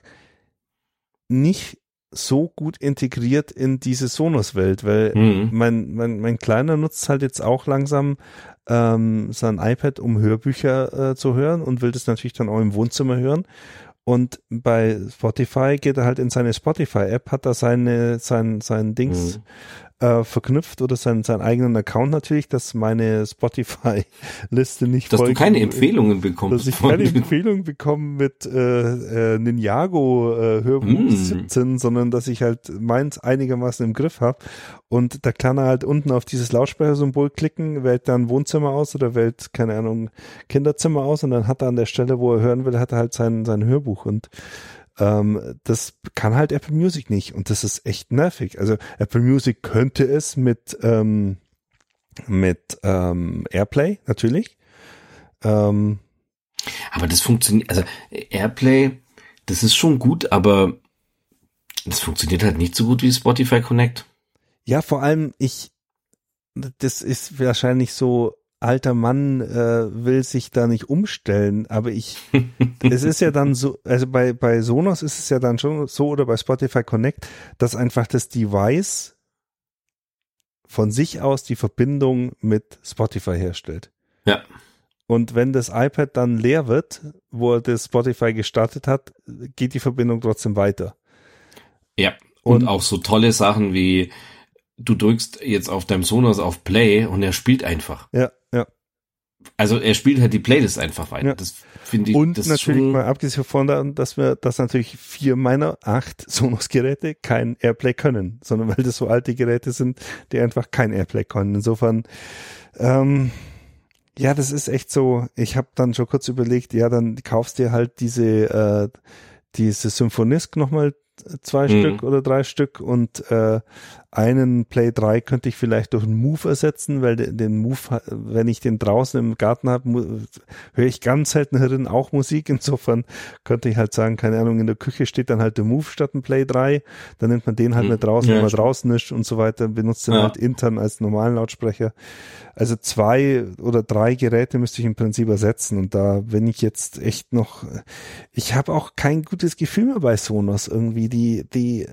nicht so gut integriert in diese Sonos-Welt, weil mhm. mein, mein, mein Kleiner nutzt halt jetzt auch langsam ähm, sein iPad, um Hörbücher äh, zu hören und will das natürlich dann auch im Wohnzimmer hören. Und bei Spotify geht er halt in seine Spotify-App, hat da seine, sein, sein Dings, mhm äh, verknüpft oder seinen, seinen eigenen Account natürlich, dass meine Spotify-Liste nicht Dass du keine Empfehlungen bekommst. Dass ich keine Empfehlungen bekomme mit äh, äh, Ninjago äh, Hörbuch mm. 17, sondern dass ich halt meins einigermaßen im Griff habe. Und da kann er halt unten auf dieses Lautsprechersymbol klicken, wählt dann Wohnzimmer aus oder wählt, keine Ahnung, Kinderzimmer aus und dann hat er an der Stelle, wo er hören will, hat er halt sein, sein Hörbuch und ähm, das kann halt Apple Music nicht und das ist echt nervig. Also Apple Music könnte es mit ähm, mit ähm, Airplay natürlich. Ähm, aber das funktioniert, also Airplay, das ist schon gut, aber das funktioniert halt nicht so gut wie Spotify Connect. Ja, vor allem ich, das ist wahrscheinlich so alter Mann äh, will sich da nicht umstellen, aber ich, es ist ja dann so, also bei, bei Sonos ist es ja dann schon so oder bei Spotify Connect, dass einfach das Device von sich aus die Verbindung mit Spotify herstellt. Ja. Und wenn das iPad dann leer wird, wo er das Spotify gestartet hat, geht die Verbindung trotzdem weiter. Ja. Und, und auch so tolle Sachen wie du drückst jetzt auf deinem Sonos auf Play und er spielt einfach. Ja, ja. Also er spielt halt die Playlist einfach weiter. Ja. Das finde ich. Und das natürlich mal abgesehen davon, dass wir, dass natürlich vier meiner acht Sonos-Geräte kein Airplay können, sondern weil das so alte Geräte sind, die einfach kein Airplay können. Insofern, ähm, ja, das ist echt so. Ich habe dann schon kurz überlegt, ja, dann kaufst dir halt diese äh, diese Symphonisk nochmal zwei mhm. Stück oder drei Stück und äh, einen Play 3 könnte ich vielleicht durch einen Move ersetzen, weil den Move, wenn ich den draußen im Garten habe, höre ich ganz selten herin auch Musik. Insofern könnte ich halt sagen, keine Ahnung, in der Küche steht dann halt der Move statt ein Play 3. Dann nimmt man den halt mit draußen, ja, wenn man draußen ist und so weiter, benutzt den ja. halt intern als normalen Lautsprecher. Also zwei oder drei Geräte müsste ich im Prinzip ersetzen. Und da, wenn ich jetzt echt noch, ich habe auch kein gutes Gefühl mehr bei Sonos irgendwie. Die, die,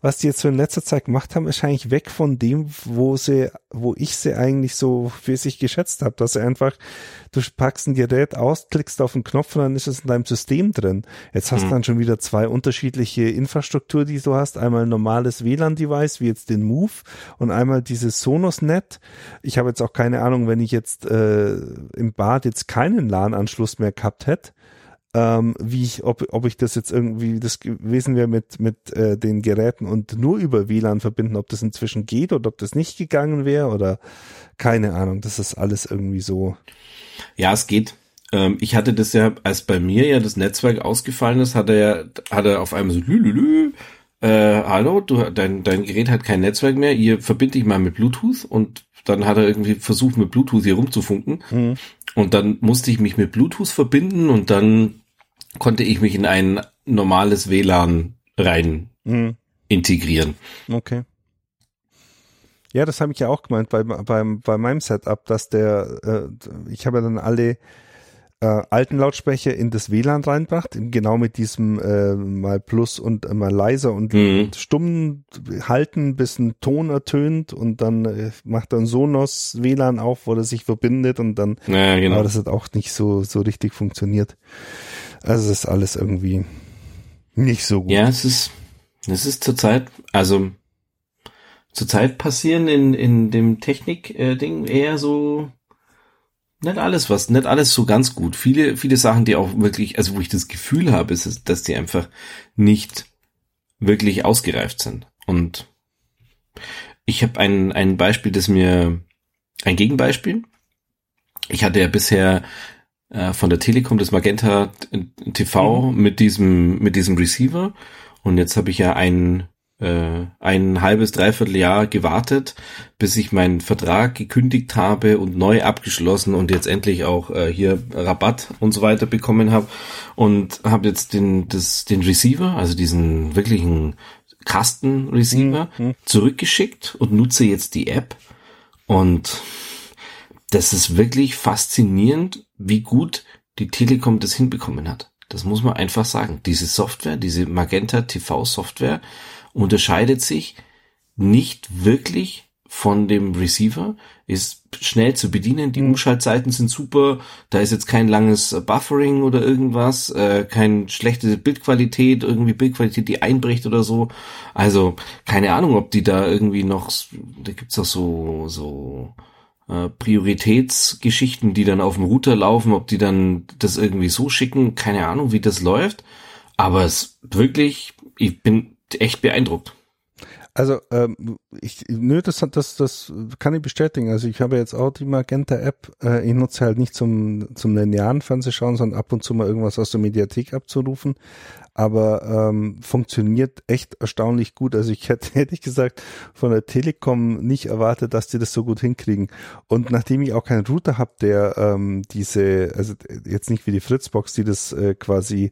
was die jetzt so in letzter Zeit gemacht haben, ist eigentlich weg von dem, wo sie, wo ich sie eigentlich so für sich geschätzt habe, dass sie einfach, du packst ein Gerät aus, klickst auf einen Knopf und dann ist es in deinem System drin. Jetzt hast du mhm. dann schon wieder zwei unterschiedliche Infrastruktur, die du hast. Einmal ein normales WLAN-Device, wie jetzt den Move und einmal dieses Sonos-Net. Ich habe jetzt auch keine Ahnung, wenn ich jetzt äh, im Bad jetzt keinen LAN-Anschluss mehr gehabt hätte, ähm, wie ich, ob, ob ich das jetzt irgendwie das gewesen wäre mit, mit äh, den Geräten und nur über WLAN verbinden, ob das inzwischen geht oder ob das nicht gegangen wäre oder keine Ahnung. Das ist alles irgendwie so. Ja, es geht. Ähm, ich hatte das ja, als bei mir ja das Netzwerk ausgefallen ist, hat er ja, hat er auf einmal so lülülü, äh, hallo, du, dein, dein Gerät hat kein Netzwerk mehr, ihr verbindet dich mal mit Bluetooth und dann hat er irgendwie versucht, mit Bluetooth hier rumzufunken. Mhm. Und dann musste ich mich mit Bluetooth verbinden und dann konnte ich mich in ein normales WLAN rein mhm. integrieren. Okay. Ja, das habe ich ja auch gemeint bei, beim, bei meinem Setup, dass der, äh, ich habe ja dann alle äh, alten Lautsprecher in das WLAN reinbracht, genau mit diesem äh, mal Plus und äh, mal leiser und mhm. stumm halten, bis ein Ton ertönt und dann äh, macht dann Sonos WLAN auf, wo er sich verbindet und dann, ja, genau. aber das hat auch nicht so, so richtig funktioniert. Also es ist alles irgendwie nicht so gut. Ja, es ist, es ist zurzeit, also zurzeit passieren in, in dem Technik-Ding eher so nicht alles was, nicht alles so ganz gut. Viele, viele Sachen, die auch wirklich, also wo ich das Gefühl habe, ist, dass die einfach nicht wirklich ausgereift sind. Und ich habe ein, ein Beispiel, das mir ein Gegenbeispiel. Ich hatte ja bisher äh, von der Telekom das Magenta TV mhm. mit diesem mit diesem Receiver und jetzt habe ich ja ein äh, ein halbes dreiviertel Jahr gewartet, bis ich meinen Vertrag gekündigt habe und neu abgeschlossen und jetzt endlich auch äh, hier Rabatt und so weiter bekommen habe und habe jetzt den das den Receiver, also diesen wirklichen Kasten-Receiver mhm. zurückgeschickt und nutze jetzt die App und das ist wirklich faszinierend, wie gut die Telekom das hinbekommen hat. Das muss man einfach sagen. Diese Software, diese Magenta TV Software unterscheidet sich nicht wirklich von dem Receiver, ist schnell zu bedienen, die mhm. Umschaltzeiten sind super, da ist jetzt kein langes Buffering oder irgendwas, äh, kein schlechte Bildqualität, irgendwie Bildqualität, die einbricht oder so. Also keine Ahnung, ob die da irgendwie noch, da gibt's doch so, so äh, Prioritätsgeschichten, die dann auf dem Router laufen, ob die dann das irgendwie so schicken, keine Ahnung, wie das läuft. Aber es wirklich, ich bin echt beeindruckt. Also ähm, ich, nö, das, das, das kann ich bestätigen. Also ich habe jetzt auch die Magenta-App. Äh, ich nutze halt nicht zum, zum linearen Fernsehschauen, sondern ab und zu mal irgendwas aus der Mediathek abzurufen. Aber ähm, funktioniert echt erstaunlich gut. Also ich hätte, hätte ich gesagt, von der Telekom nicht erwartet, dass die das so gut hinkriegen. Und nachdem ich auch keinen Router habe, der ähm, diese, also jetzt nicht wie die Fritzbox, die das äh, quasi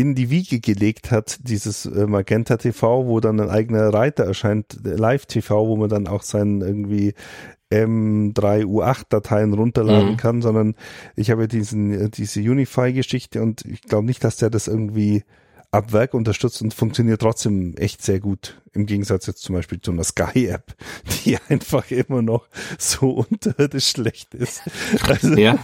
in die Wiege gelegt hat, dieses äh, Magenta TV, wo dann ein eigener Reiter erscheint, Live TV, wo man dann auch seinen irgendwie M3U8-Dateien runterladen mhm. kann, sondern ich habe diesen, äh, diese Unify-Geschichte und ich glaube nicht, dass der das irgendwie ab Werk unterstützt und funktioniert trotzdem echt sehr gut. Im Gegensatz jetzt zum Beispiel zu einer Sky-App, die einfach immer noch so unterirdisch schlecht ist. Also ja.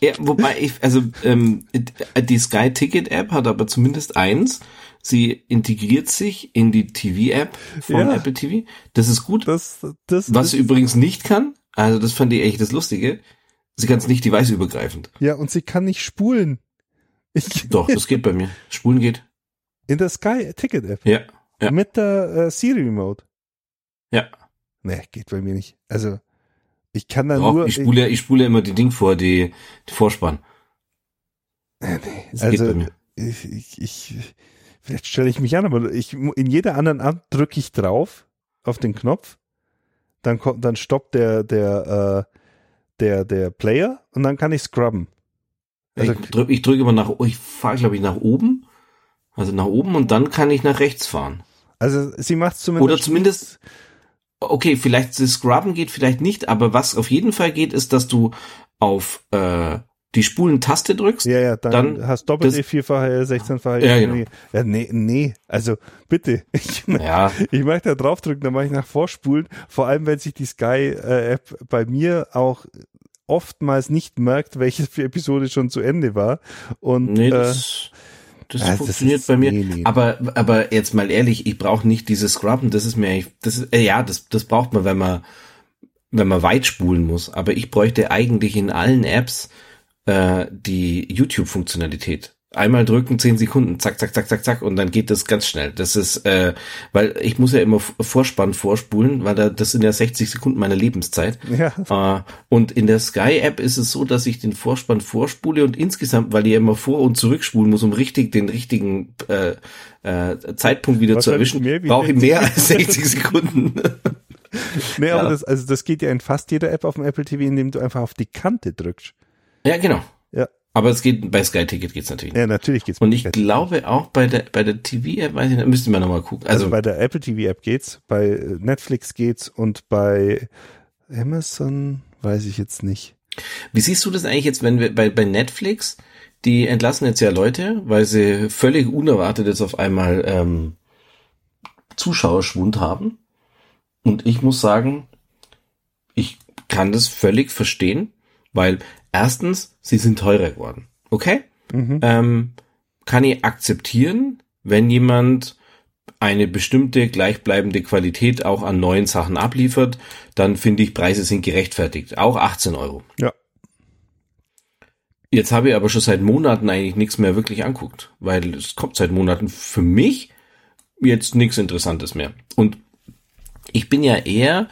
ja, wobei ich, also ähm, die Sky-Ticket-App hat aber zumindest eins, sie integriert sich in die TV-App von ja, Apple TV. Das ist gut. Das, das, Was sie übrigens nicht kann, also das fand ich echt das Lustige, sie kann es nicht deviceübergreifend. Ja, und sie kann nicht spulen. Ich Doch, das geht bei mir. Spulen geht. In der Sky Ticket App? Ja. ja. Mit der äh, Siri Remote? Ja. Nee, geht bei mir nicht. Also, ich kann da Doch, nur. Ich spule, ich spule immer die Ding vor, die, die Vorspann. Nee, nee. Das also, geht bei mir. Ich, ich, ich, vielleicht stelle ich mich an, aber ich, in jeder anderen Art drücke ich drauf auf den Knopf, dann kommt, dann stoppt der, der, äh, der, der Player und dann kann ich scrubben. Also, ich drücke ich drück immer nach, ich fahre glaube ich nach oben, also nach oben und dann kann ich nach rechts fahren. Also sie macht zumindest. Oder zumindest, okay, vielleicht das Scrubben geht vielleicht nicht, aber was auf jeden Fall geht, ist, dass du auf äh, die Spulentaste drückst. Ja, ja, dann, dann hast doppelt E, vierfache, 16-fache. Ja, genau. ja, nee, nee, also bitte. Ich, ja. ich möchte da draufdrücken, dann mache ich nach Vorspulen. Vor allem, wenn sich die Sky-App bei mir auch oftmals nicht merkt, welche Episode schon zu Ende war. Und nee, das, äh, das funktioniert das bei mir. Nee, nee. Aber, aber jetzt mal ehrlich, ich brauche nicht dieses Scrubben. Das ist mir, das ist, äh, ja, das, das braucht man, wenn man, wenn man weit spulen muss. Aber ich bräuchte eigentlich in allen Apps äh, die YouTube-Funktionalität einmal drücken, zehn Sekunden, zack, zack, zack, zack, zack, und dann geht das ganz schnell. Das ist, äh, weil ich muss ja immer Vorspann vorspulen, weil da, das sind ja 60 Sekunden meiner Lebenszeit. Ja. Äh, und in der Sky-App ist es so, dass ich den Vorspann vorspule und insgesamt, weil ich ja immer vor- und zurückspulen muss, um richtig den richtigen äh, äh, Zeitpunkt wieder zu erwischen, brauche ich mehr als 60 Sekunden. nee, ja. aber das, also das geht ja in fast jeder App auf dem Apple TV, indem du einfach auf die Kante drückst. Ja, genau. Aber es geht, bei Sky Ticket geht's natürlich. Ja, natürlich geht's. Und ich glaube auch bei der, bei der TV-App, weiß ich nicht, müsste man nochmal gucken. Also, also bei der Apple TV-App geht's, bei Netflix geht's und bei Amazon weiß ich jetzt nicht. Wie siehst du das eigentlich jetzt, wenn wir bei, bei Netflix, die entlassen jetzt ja Leute, weil sie völlig unerwartet jetzt auf einmal ähm, Zuschauerschwund haben. Und ich muss sagen, ich kann das völlig verstehen, weil Erstens, sie sind teurer geworden. Okay? Mhm. Ähm, kann ich akzeptieren, wenn jemand eine bestimmte gleichbleibende Qualität auch an neuen Sachen abliefert, dann finde ich, Preise sind gerechtfertigt. Auch 18 Euro. Ja. Jetzt habe ich aber schon seit Monaten eigentlich nichts mehr wirklich anguckt, weil es kommt seit Monaten für mich jetzt nichts Interessantes mehr. Und ich bin ja eher,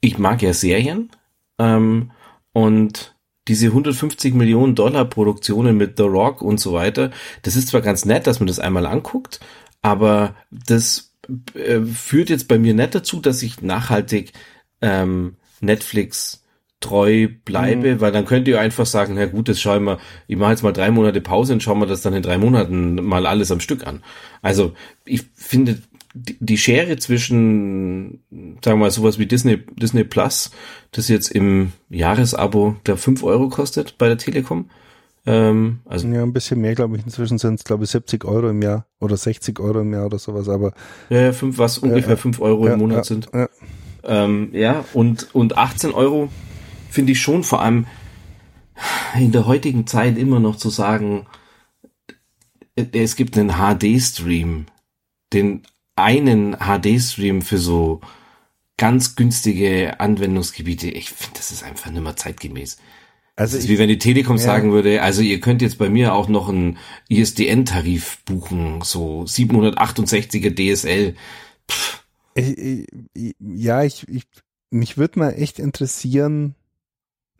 ich mag ja Serien, Ähm, und diese 150 Millionen Dollar Produktionen mit The Rock und so weiter, das ist zwar ganz nett, dass man das einmal anguckt, aber das äh, führt jetzt bei mir nicht dazu, dass ich nachhaltig ähm, Netflix treu bleibe, mhm. weil dann könnt ihr einfach sagen, na gut, das schauen wir, ich mache jetzt mal drei Monate Pause und schauen wir das dann in drei Monaten mal alles am Stück an. Also ich finde die Schere zwischen, sagen wir mal, sowas wie Disney, Disney Plus, das jetzt im Jahresabo der fünf Euro kostet bei der Telekom. Ähm, also ja, ein bisschen mehr, glaube ich. Inzwischen sind es, glaube ich, 70 Euro im Jahr oder 60 Euro im Jahr oder sowas, aber. Ja, fünf, was ungefähr ja, fünf Euro ja, im Monat ja, sind. Ja. Ähm, ja, und, und 18 Euro finde ich schon vor allem in der heutigen Zeit immer noch zu sagen, es gibt einen HD-Stream, den einen HD-Stream für so ganz günstige Anwendungsgebiete. Ich finde, das ist einfach nicht mehr zeitgemäß. Also das ist wie wenn die Telekom ja. sagen würde, also ihr könnt jetzt bei mir auch noch einen ISDN-Tarif buchen, so 768er DSL. Ich, ich, ja, ich, ich mich würde mal echt interessieren,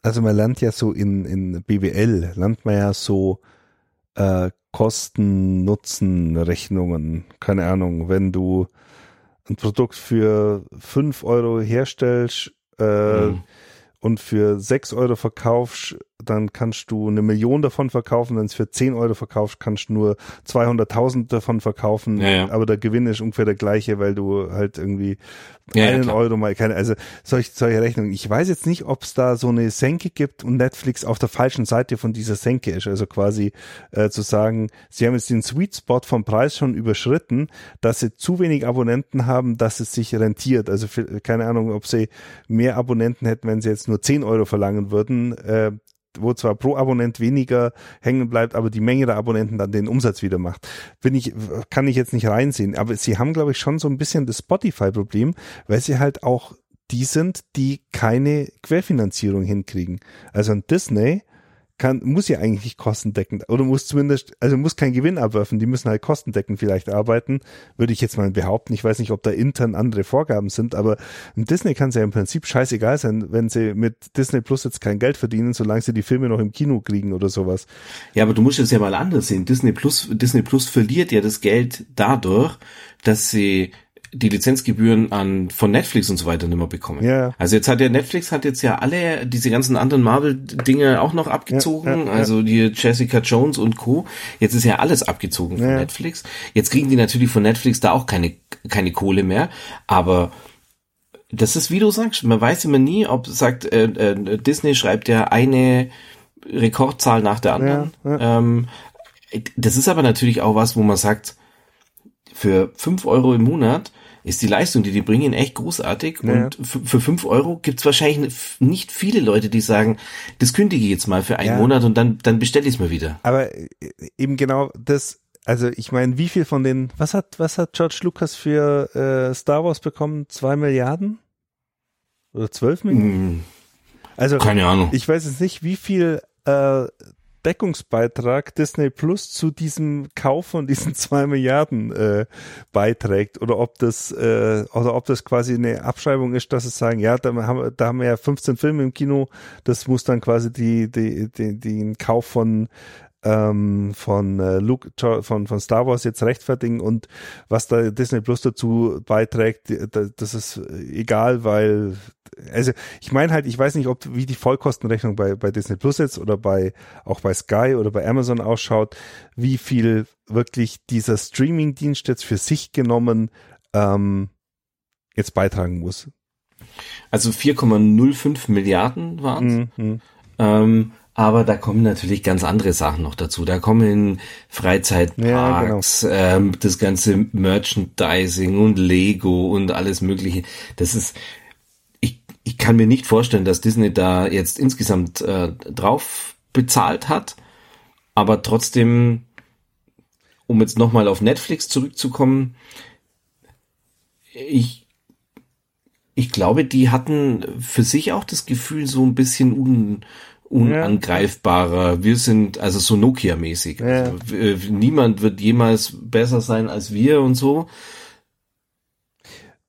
also man lernt ja so in, in BWL, lernt man ja so äh, Kosten-Nutzen-Rechnungen. Keine Ahnung, wenn du ein Produkt für fünf Euro herstellst äh, mhm. und für sechs Euro verkaufst, dann kannst du eine Million davon verkaufen. Wenn es für 10 Euro verkaufst, kannst du nur 200.000 davon verkaufen. Ja, ja. Aber der Gewinn ist ungefähr der gleiche, weil du halt irgendwie ja, einen Euro mal keine, also solche, solche Rechnungen. Ich weiß jetzt nicht, ob es da so eine Senke gibt und Netflix auf der falschen Seite von dieser Senke ist. Also quasi äh, zu sagen, sie haben jetzt den Sweet Spot vom Preis schon überschritten, dass sie zu wenig Abonnenten haben, dass es sich rentiert. Also für, keine Ahnung, ob sie mehr Abonnenten hätten, wenn sie jetzt nur 10 Euro verlangen würden. Äh, wo zwar pro Abonnent weniger hängen bleibt, aber die Menge der Abonnenten dann den Umsatz wieder macht. Bin ich, kann ich jetzt nicht reinsehen. Aber sie haben, glaube ich, schon so ein bisschen das Spotify-Problem, weil sie halt auch die sind, die keine Querfinanzierung hinkriegen. Also ein Disney kann, muss ja eigentlich kostendeckend oder muss zumindest, also muss kein Gewinn abwerfen, die müssen halt kostendeckend vielleicht arbeiten, würde ich jetzt mal behaupten. Ich weiß nicht, ob da intern andere Vorgaben sind, aber Disney kann es ja im Prinzip scheißegal sein, wenn sie mit Disney Plus jetzt kein Geld verdienen, solange sie die Filme noch im Kino kriegen oder sowas. Ja, aber du musst es ja mal anders sehen. Disney Plus, Disney Plus verliert ja das Geld dadurch, dass sie die Lizenzgebühren an von Netflix und so weiter nicht mehr bekommen. Ja. Also jetzt hat ja Netflix hat jetzt ja alle diese ganzen anderen Marvel-Dinge auch noch abgezogen. Ja, ja, also die Jessica Jones und Co. Jetzt ist ja alles abgezogen von Netflix. Jetzt kriegen die natürlich von Netflix da auch keine keine Kohle mehr, aber das ist wie du sagst, man weiß immer nie, ob sagt äh, äh, Disney schreibt ja eine Rekordzahl nach der anderen. Ähm, das ist aber natürlich auch was, wo man sagt, für fünf Euro im Monat ist die Leistung, die die bringen, echt großartig. Ja. Und für fünf Euro gibt es wahrscheinlich nicht viele Leute, die sagen, das kündige ich jetzt mal für einen ja. Monat und dann, dann bestelle ich es mir wieder. Aber äh, eben genau das, also ich meine, wie viel von den, was hat, was hat George Lucas für äh, Star Wars bekommen? Zwei Milliarden? Oder zwölf Milliarden? Hm. Also, keine Ahnung. Ich weiß jetzt nicht, wie viel äh, Deckungsbeitrag Disney Plus zu diesem Kauf von diesen zwei Milliarden äh, beiträgt. Oder ob das äh, oder ob das quasi eine Abschreibung ist, dass es sagen, ja, da haben, wir, da haben wir ja 15 Filme im Kino, das muss dann quasi die, die, die, den Kauf von ähm, von äh, Luke von von Star Wars jetzt rechtfertigen und was da Disney Plus dazu beiträgt, das ist egal, weil also ich meine halt, ich weiß nicht, ob wie die Vollkostenrechnung bei bei Disney Plus jetzt oder bei auch bei Sky oder bei Amazon ausschaut, wie viel wirklich dieser Streaming-Dienst jetzt für sich genommen ähm, jetzt beitragen muss. Also 4,05 Milliarden waren es. Mhm. Ähm, aber da kommen natürlich ganz andere Sachen noch dazu. Da kommen Freizeitparks, ja, genau. ähm, das ganze Merchandising und Lego und alles Mögliche. Das ist, ich, ich kann mir nicht vorstellen, dass Disney da jetzt insgesamt äh, drauf bezahlt hat. Aber trotzdem, um jetzt nochmal auf Netflix zurückzukommen, ich, ich glaube, die hatten für sich auch das Gefühl, so ein bisschen un, unangreifbarer. Wir sind also so Nokia-mäßig. Ja. Also, niemand wird jemals besser sein als wir und so.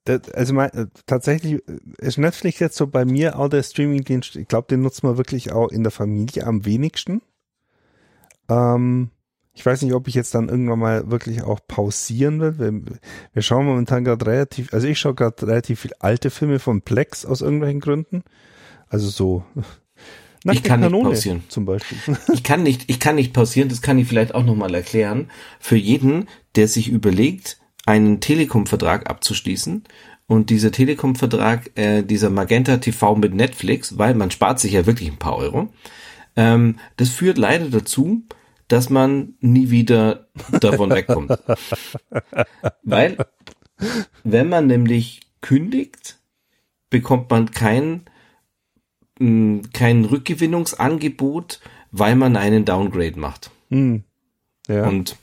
Das, also mein, äh, tatsächlich äh, ist Netflix jetzt so bei mir auch der Streamingdienst, ich glaube, den nutzt man wirklich auch in der Familie am wenigsten. Ähm, ich weiß nicht, ob ich jetzt dann irgendwann mal wirklich auch pausieren will. Wir, wir schauen momentan gerade relativ, also ich schaue gerade relativ viel alte Filme von Plex aus irgendwelchen Gründen. Also so. Ich kann Kanone nicht pausieren. Zum Beispiel. Ich kann nicht, ich kann nicht pausieren, das kann ich vielleicht auch nochmal erklären. Für jeden, der sich überlegt, einen Telekom-Vertrag abzuschließen, und dieser Telekom-Vertrag, äh, dieser Magenta TV mit Netflix, weil man spart sich ja wirklich ein paar Euro, ähm, das führt leider dazu, dass man nie wieder davon wegkommt. Weil, wenn man nämlich kündigt, bekommt man kein, mh, kein Rückgewinnungsangebot, weil man einen Downgrade macht. Hm. Ja. Und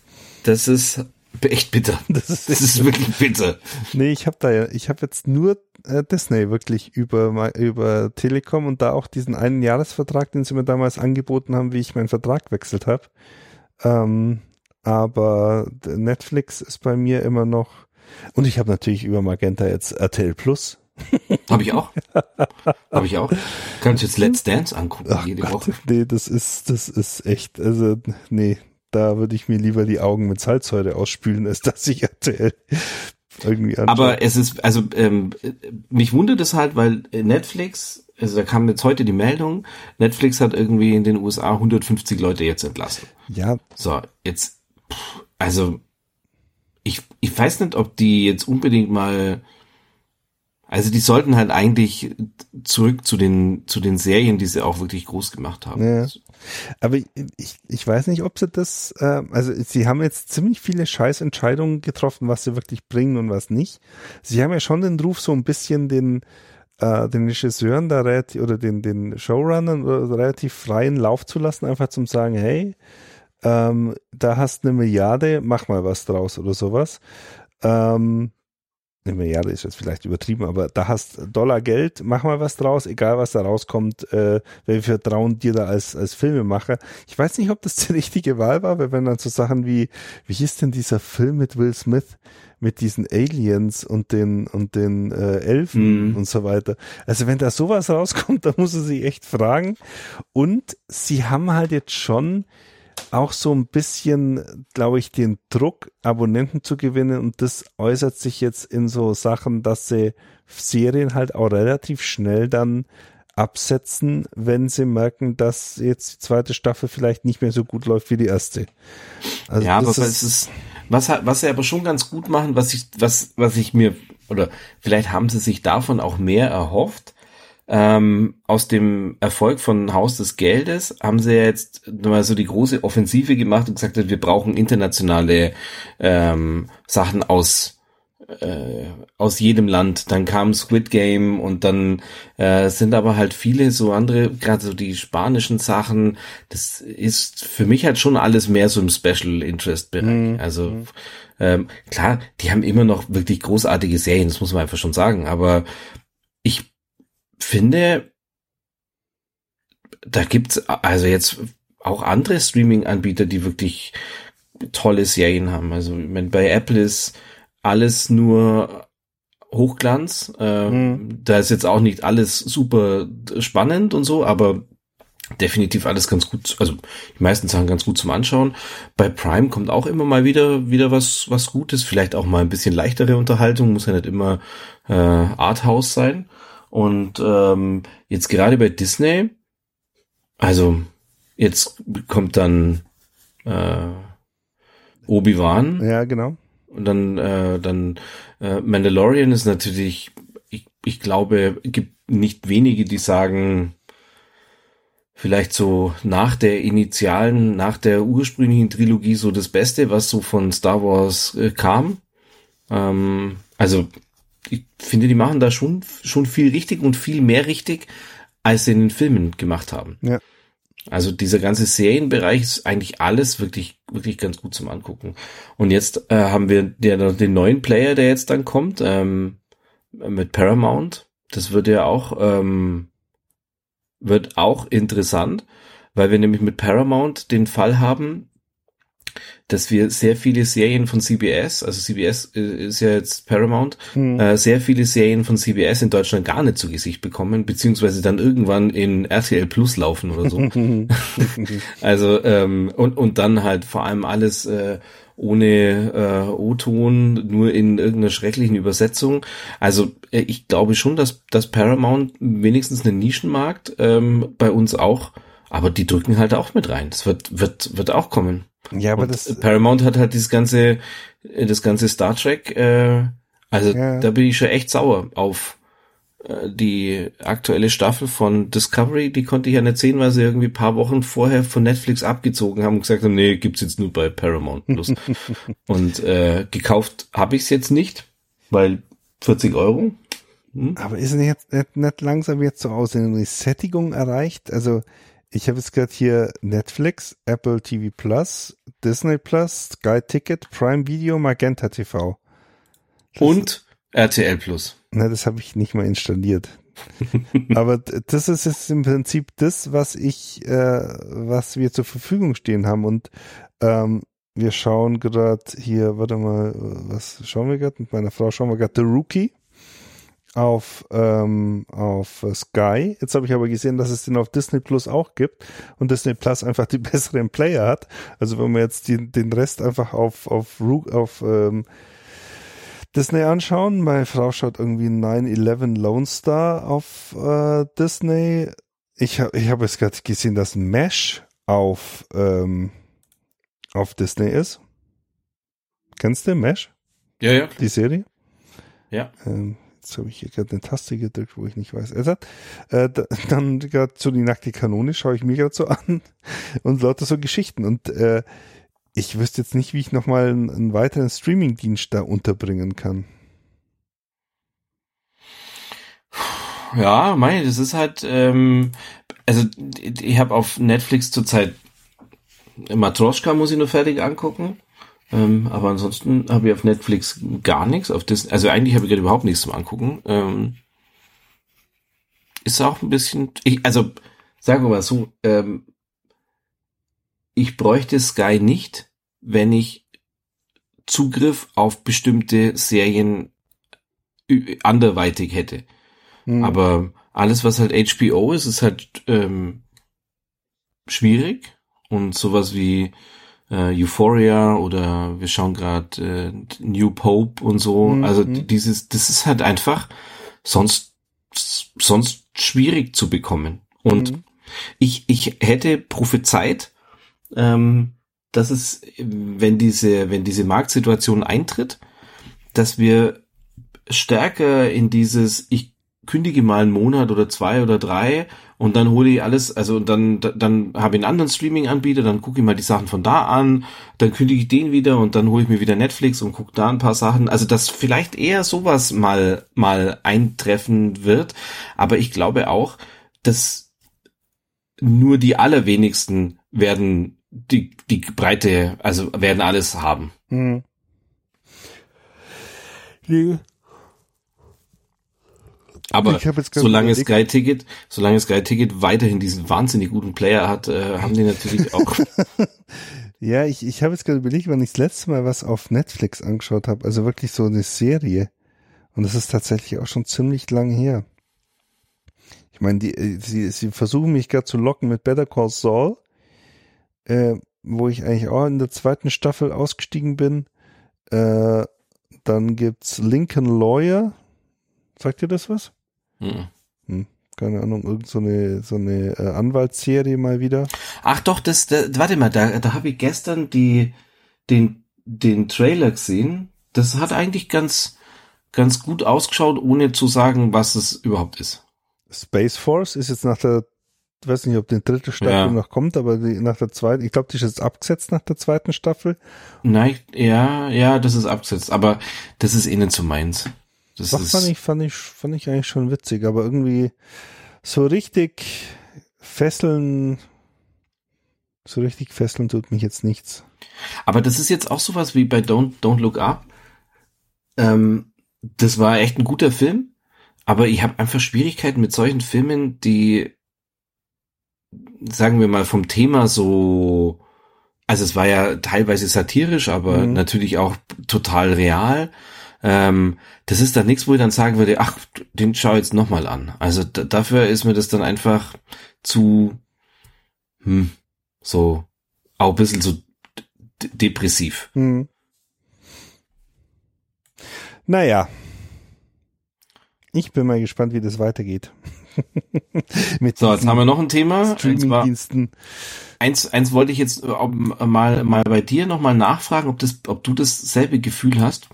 das ist echt bitter. Das ist, das ist wirklich bitter. Nee, ich habe da ja, ich habe jetzt nur äh, Disney wirklich über über Telekom und da auch diesen einen Jahresvertrag, den sie mir damals angeboten haben, wie ich meinen Vertrag wechselt habe. Ähm, aber Netflix ist bei mir immer noch und ich habe natürlich über Magenta jetzt RTL Plus. Habe ich auch. Habe ich auch. Kannst jetzt Let's Dance angucken Ach jede Gott, Woche. Nee, das ist das ist echt also nee, da würde ich mir lieber die Augen mit Salzsäure ausspülen, als dass ich RTL irgendwie anschaue. Aber es ist, also ähm, mich wundert es halt, weil Netflix, also da kam jetzt heute die Meldung, Netflix hat irgendwie in den USA 150 Leute jetzt entlassen. Ja. So, jetzt, also ich, ich weiß nicht, ob die jetzt unbedingt mal also die sollten halt eigentlich zurück zu den zu den Serien, die sie auch wirklich groß gemacht haben. Ja. Aber ich, ich weiß nicht, ob sie das, äh, also sie haben jetzt ziemlich viele Scheißentscheidungen getroffen, was sie wirklich bringen und was nicht. Sie haben ja schon den Ruf, so ein bisschen den äh, den Regisseuren da relativ, oder den den Showrunnern relativ freien Lauf zu lassen, einfach zum sagen, hey, ähm, da hast eine Milliarde, mach mal was draus oder sowas. Ähm, eine Milliarde ist jetzt vielleicht übertrieben, aber da hast Dollar Geld, mach mal was draus, egal was da rauskommt, äh, wir vertrauen dir da als, als Filmemacher. Ich weiß nicht, ob das die richtige Wahl war, weil wenn dann so Sachen wie, wie hieß denn dieser Film mit Will Smith, mit diesen Aliens und den, und den äh, Elfen mm. und so weiter. Also wenn da sowas rauskommt, dann muss er sich echt fragen. Und sie haben halt jetzt schon auch so ein bisschen, glaube ich, den Druck, Abonnenten zu gewinnen und das äußert sich jetzt in so Sachen, dass sie Serien halt auch relativ schnell dann absetzen, wenn sie merken, dass jetzt die zweite Staffel vielleicht nicht mehr so gut läuft wie die erste. Also ja, aber ist, es ist, was, was sie aber schon ganz gut machen, was ich, was, was ich mir, oder vielleicht haben sie sich davon auch mehr erhofft, ähm, aus dem Erfolg von Haus des Geldes haben sie jetzt mal so die große Offensive gemacht und gesagt, wir brauchen internationale ähm, Sachen aus äh, aus jedem Land. Dann kam Squid Game und dann äh, sind aber halt viele so andere, gerade so die spanischen Sachen. Das ist für mich halt schon alles mehr so im Special Interest Bereich. Mhm. Also ähm, klar, die haben immer noch wirklich großartige Serien, das muss man einfach schon sagen. Aber ich finde, da gibt's also jetzt auch andere Streaming-Anbieter, die wirklich tolle Serien haben. Also wenn bei Apple ist alles nur Hochglanz. Äh, mhm. Da ist jetzt auch nicht alles super spannend und so, aber definitiv alles ganz gut, also die meisten Sachen ganz gut zum Anschauen. Bei Prime kommt auch immer mal wieder wieder was was Gutes, vielleicht auch mal ein bisschen leichtere Unterhaltung, muss ja nicht immer äh, Arthouse sein. Und ähm, jetzt gerade bei Disney, also jetzt kommt dann äh, Obi-Wan. Ja, genau. Und dann, äh, dann äh, Mandalorian ist natürlich, ich, ich glaube, gibt nicht wenige, die sagen, vielleicht so nach der initialen, nach der ursprünglichen Trilogie so das Beste, was so von Star Wars äh, kam. Ähm, also ich finde, die machen da schon, schon viel richtig und viel mehr richtig, als sie in den Filmen gemacht haben. Ja. Also dieser ganze Serienbereich ist eigentlich alles wirklich, wirklich ganz gut zum Angucken. Und jetzt äh, haben wir der, den neuen Player, der jetzt dann kommt, ähm, mit Paramount. Das wird ja auch, ähm, wird auch interessant, weil wir nämlich mit Paramount den Fall haben, dass wir sehr viele Serien von CBS, also CBS äh, ist ja jetzt Paramount, Hm. äh, sehr viele Serien von CBS in Deutschland gar nicht zu Gesicht bekommen, beziehungsweise dann irgendwann in RTL Plus laufen oder so. also ähm, und und dann halt vor allem alles äh, ohne äh, O-Ton, nur in irgendeiner schrecklichen Übersetzung. Also äh, ich glaube schon, dass, dass Paramount wenigstens einen Nischenmarkt ähm, bei uns auch, aber die drücken halt auch mit rein. Das wird wird wird auch kommen. Ja, aber Und das, Paramount hat halt dieses ganze, äh, das ganze Star Trek, äh, also Ja. da bin ich schon echt sauer auf äh, die aktuelle Staffel von Discovery, die konnte ich ja nicht sehen, weil sie irgendwie paar Wochen vorher von Netflix abgezogen haben und gesagt haben, nee, gibt's jetzt nur bei Paramount Plus. und äh, gekauft habe ich es jetzt nicht, weil 40 Euro. aber ist nicht, jetzt, nicht, nicht langsam jetzt so aus eine Sättigung erreicht? Also, ich habe jetzt gerade hier Netflix, Apple TV Plus, Disney Plus, Sky Ticket, Prime Video, Magenta TV. Und RTL Plus. Na, das habe ich nicht mal installiert. Aber das ist jetzt im Prinzip das, was ich, äh, was wir zur Verfügung stehen haben. Und ähm, wir schauen gerade hier, warte mal, was schauen wir gerade? Mit meiner Frau schauen wir gerade The Rookie auf, ähm, auf äh, Sky. Jetzt habe ich aber gesehen, dass es den auf Disney Plus auch gibt und Disney Plus einfach die besseren Player hat. Also wenn wir jetzt die, den Rest einfach auf, auf, Ru- auf ähm, Disney anschauen. Meine Frau schaut irgendwie 9-11 Lone Star auf äh, Disney. Ich habe ich hab jetzt gerade gesehen, dass Mesh auf, ähm, auf Disney ist. Kennst du Mesh, Ja, ja. die Serie? Ja. Ähm, jetzt habe ich hier gerade eine Taste gedrückt, wo ich nicht weiß. Hat, äh, da, dann gerade so die nackte Kanone schaue ich mir gerade so an und lauter so Geschichten. Und äh, ich wüsste jetzt nicht, wie ich nochmal einen, einen weiteren Streaming-Dienst da unterbringen kann. Ja, meine, das ist halt, ähm, also ich habe auf Netflix zurzeit Matroschka muss ich nur fertig angucken. Ähm, aber ansonsten habe ich auf Netflix gar nichts. Auf Disney, also eigentlich habe ich gerade überhaupt nichts zum Angucken. Ähm, ist auch ein bisschen, ich, also sagen wir mal so, ähm, ich bräuchte Sky nicht, wenn ich Zugriff auf bestimmte Serien anderweitig hätte. Hm. Aber alles, was halt HBO ist, ist halt ähm, schwierig. Und sowas wie äh, Euphoria oder wir schauen gerade äh, New Pope und so. Mhm. Also d- dieses, das ist halt einfach sonst sonst schwierig zu bekommen. Und Mhm. ich, ich hätte prophezeit, ähm, dass es, wenn diese, wenn diese Marktsituation eintritt, dass wir stärker in dieses, ich kündige mal einen Monat oder zwei oder drei und dann hole ich alles, also dann, dann habe ich einen anderen Streaming-Anbieter, dann gucke ich mal die Sachen von da an, dann kündige ich den wieder und dann hole ich mir wieder Netflix und gucke da ein paar Sachen. Also dass vielleicht eher sowas mal, mal eintreffen wird. Aber ich glaube auch, dass nur die allerwenigsten werden die, die Breite, also werden alles haben. Hm. Aber gerade solange Sky Ticket, solange Sky Ticket weiterhin diesen wahnsinnig guten Player hat, äh, haben die natürlich auch. ja, ich, ich habe jetzt gerade überlegt, wann ich das letzte Mal was auf Netflix angeschaut habe. Also wirklich so eine Serie. Und das ist tatsächlich auch schon ziemlich lang her. Ich meine, die, äh, sie, sie versuchen mich gerade zu locken mit Better Call Saul, äh, wo ich eigentlich auch in der zweiten Staffel ausgestiegen bin. Äh, dann gibt's Lincoln Lawyer. Sagt ihr das was? Mhm. Keine Ahnung, irgend so eine, so eine äh, Anwaltsserie mal wieder. Ach doch, das, da, warte mal, da, da habe ich gestern die, den, den Trailer gesehen. Das hat eigentlich ganz, ganz gut ausgeschaut, ohne zu sagen, was es überhaupt ist. Space Force ist jetzt nach der, ich weiß nicht, ob die dritte Staffel Ja. noch kommt, aber die, nach der zweiten, ich glaube, die ist jetzt abgesetzt nach der zweiten Staffel. Nein, ja, ja, das ist abgesetzt, aber das ist eh nicht so meins. Das Das fand ich, fand ich, fand ich eigentlich schon witzig, aber irgendwie so richtig fesseln, so richtig fesseln tut mich jetzt nichts. Aber das ist jetzt auch sowas wie bei Don't, Don't Look Up. Ähm, das war echt ein guter Film, aber ich habe einfach Schwierigkeiten mit solchen Filmen, die, sagen wir mal, vom Thema so also es war ja teilweise satirisch, aber mhm. natürlich auch total real. Ähm, das ist dann nichts, wo ich dann sagen würde, ach, den schau jetzt nochmal an. Also dafür ist mir das dann einfach zu, hm, so, auch ein bisschen so depressiv. Mhm. Naja. Ich bin mal gespannt, wie das weitergeht. Mit so, jetzt haben wir noch ein Thema. Streaming-Diensten. Eins, eins wollte ich jetzt äh, mal, mal bei dir nochmal nachfragen, ob das, ob du dasselbe Gefühl hast.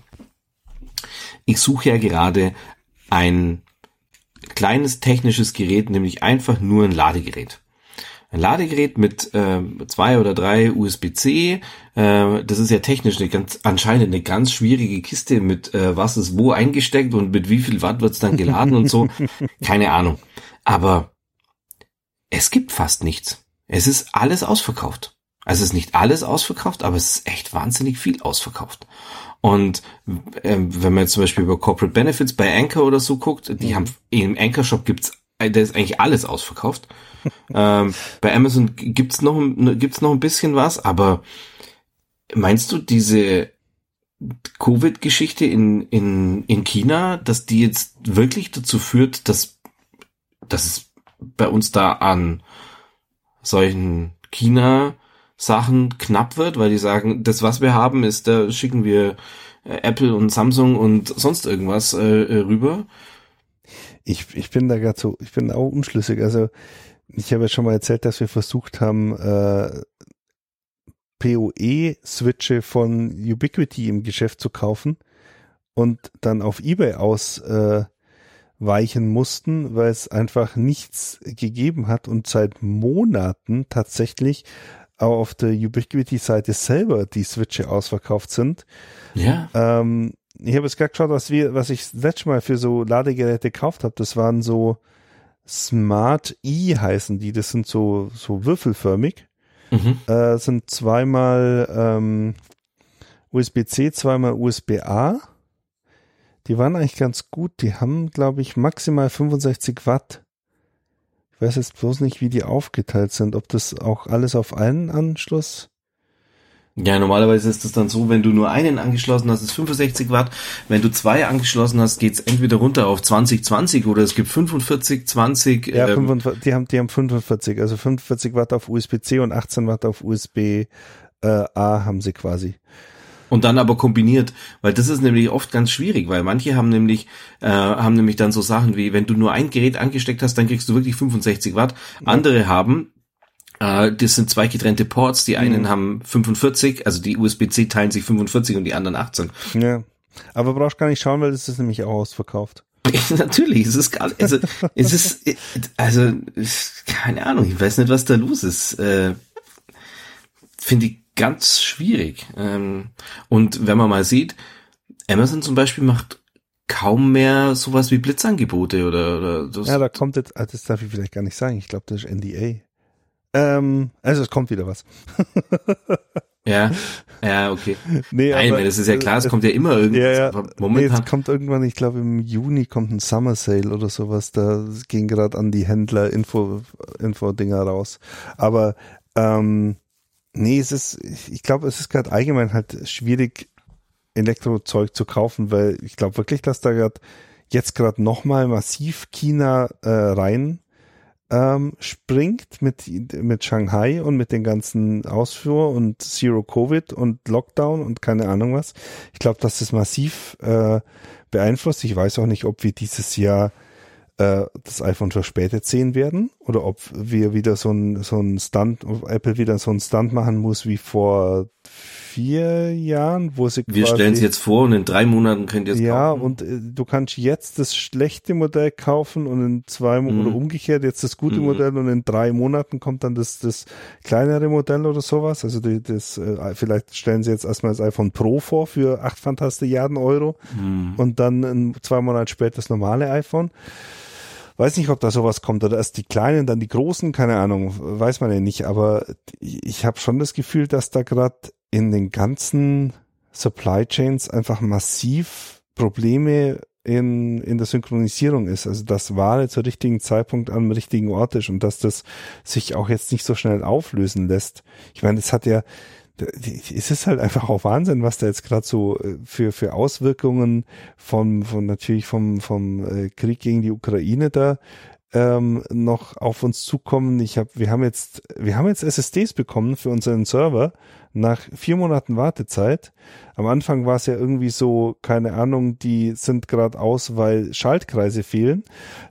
Ich suche ja gerade ein kleines technisches Gerät, nämlich einfach nur ein Ladegerät ein Ladegerät mit äh, zwei oder drei USB-C. Äh, das ist ja technisch eine ganz anscheinend eine ganz schwierige Kiste mit äh, was ist wo eingesteckt und mit wie viel Watt wird's dann geladen und so. Keine Ahnung. Aber es gibt fast nichts. Es ist alles ausverkauft. Also es ist nicht alles ausverkauft, aber es ist echt wahnsinnig viel ausverkauft. Und ähm, wenn man jetzt zum Beispiel über Corporate Benefits bei Anchor oder so guckt, die mhm. haben im Anchor Shop gibt's, äh, da ist eigentlich alles ausverkauft ähm, bei Amazon gibt's noch, gibt's noch ein bisschen was, aber meinst du diese Covid-Geschichte in, in, in China, dass die jetzt wirklich dazu führt, dass, dass es bei uns da an solchen China-Sachen knapp wird, weil die sagen, das, was wir haben, ist, da schicken wir äh, Apple und Samsung und sonst irgendwas äh, äh rüber. Ich, ich bin da gerade so, ich bin auch unschlüssig. Also ich habe ja schon mal erzählt, dass wir versucht haben, äh, PoE-Switche von Ubiquity im Geschäft zu kaufen und dann auf eBay ausweichen äh, mussten, weil es einfach nichts gegeben hat und seit Monaten tatsächlich auch auf der Ubiquity-Seite selber die Switche ausverkauft sind. Ja. Ähm, ich habe jetzt gerade geschaut, was wir, was ich letztes Mal für so Ladegeräte gekauft habe. Das waren so Smart E heißen die. Das sind so, so würfelförmig. Mhm. Äh, sind zweimal ähm, USB-C, zweimal USB-A. Die waren eigentlich ganz gut. Die haben, glaube ich, maximal 65 Watt. Ich weiß jetzt bloß nicht, wie die aufgeteilt sind. Ob das auch alles auf einen Anschluss ja, normalerweise ist es dann so, wenn du nur einen angeschlossen hast, ist 65 Watt. Wenn du zwei angeschlossen hast, geht's entweder runter auf 20, 20 oder es gibt 45, 20. Ja, ähm, 45, die haben, die haben 45, also 45 Watt auf USB-C und 18 Watt auf USB-A äh, haben sie quasi. Und dann aber kombiniert, weil das ist nämlich oft ganz schwierig, weil manche haben nämlich äh, haben nämlich dann so Sachen wie, wenn du nur ein Gerät angesteckt hast, dann kriegst du wirklich 65 Watt. Andere haben äh, das sind zwei getrennte Ports. Die einen mhm. haben 45, also die USB-C teilen sich 45 und die anderen 18. Ja. Aber brauchst gar nicht schauen, weil das ist nämlich auch ausverkauft. Natürlich, es ist gar, also, es ist, also, keine Ahnung, ich weiß nicht, was da los ist. Äh, Finde ich ganz schwierig. Ähm, und wenn man mal sieht, Amazon zum Beispiel macht kaum mehr sowas wie Blitzangebote oder, oder das. Ja, da kommt jetzt, also das darf ich vielleicht gar nicht sagen. Ich glaube, das ist NDA. Ähm, also es kommt wieder was. ja, ja, okay. Nee, Nein, aber, das ist ja klar, es kommt ja immer irgendwas. Ja, ja. Momentan. Nee, es kommt irgendwann, ich glaube im Juni kommt ein Summer Sale oder sowas. Da ging gerade an die Händler Info, Info-Dinger raus. Aber ähm, nee, es ist, ich glaube, es ist gerade allgemein halt schwierig, Elektrozeug zu kaufen, weil ich glaube wirklich, dass da gerade jetzt gerade nochmal massiv China äh, rein ähm, springt mit, mit Shanghai und mit den ganzen Ausfuhr und Zero Covid und Lockdown und keine Ahnung was. Ich glaube, dass das massiv äh, beeinflusst. Ich weiß auch nicht, ob wir dieses Jahr äh, das iPhone verspätet sehen werden oder ob wir wieder so ein, so ein Stunt, ob Apple wieder so ein Stunt machen muss wie vor vier Jahren, wo sie Wir stellen es jetzt vor und in drei Monaten könnt ihr es ja, kaufen. Ja, und äh, du kannst jetzt das schlechte Modell kaufen und in zwei mhm. oder umgekehrt jetzt das gute mhm. Modell und in drei Monaten kommt dann das, das kleinere Modell oder sowas. Also die, das, äh, vielleicht stellen sie jetzt erstmal das iPhone Pro vor für acht Fantastilliarden Euro mhm. und dann in, zwei Monate später das normale iPhone. Weiß nicht, ob da sowas kommt oder erst die kleinen, dann die großen, keine Ahnung, weiß man ja nicht. Aber ich habe schon das Gefühl, dass da gerade in den ganzen Supply Chains einfach massiv Probleme in, in der Synchronisierung ist. Also dass Ware zur richtigen Zeitpunkt am richtigen Ort ist und dass das sich auch jetzt nicht so schnell auflösen lässt. Ich meine, es hat ja, es ist halt einfach auch Wahnsinn, was da jetzt gerade so äh, für, für Auswirkungen von, von natürlich vom, vom äh, Krieg gegen die Ukraine da ähm, noch auf uns zukommen. Ich habe, wir haben jetzt, wir haben jetzt SSDs bekommen für unseren Server nach vier Monaten Wartezeit. Am Anfang war es ja irgendwie so, keine Ahnung, die sind gerade aus, weil Schaltkreise fehlen.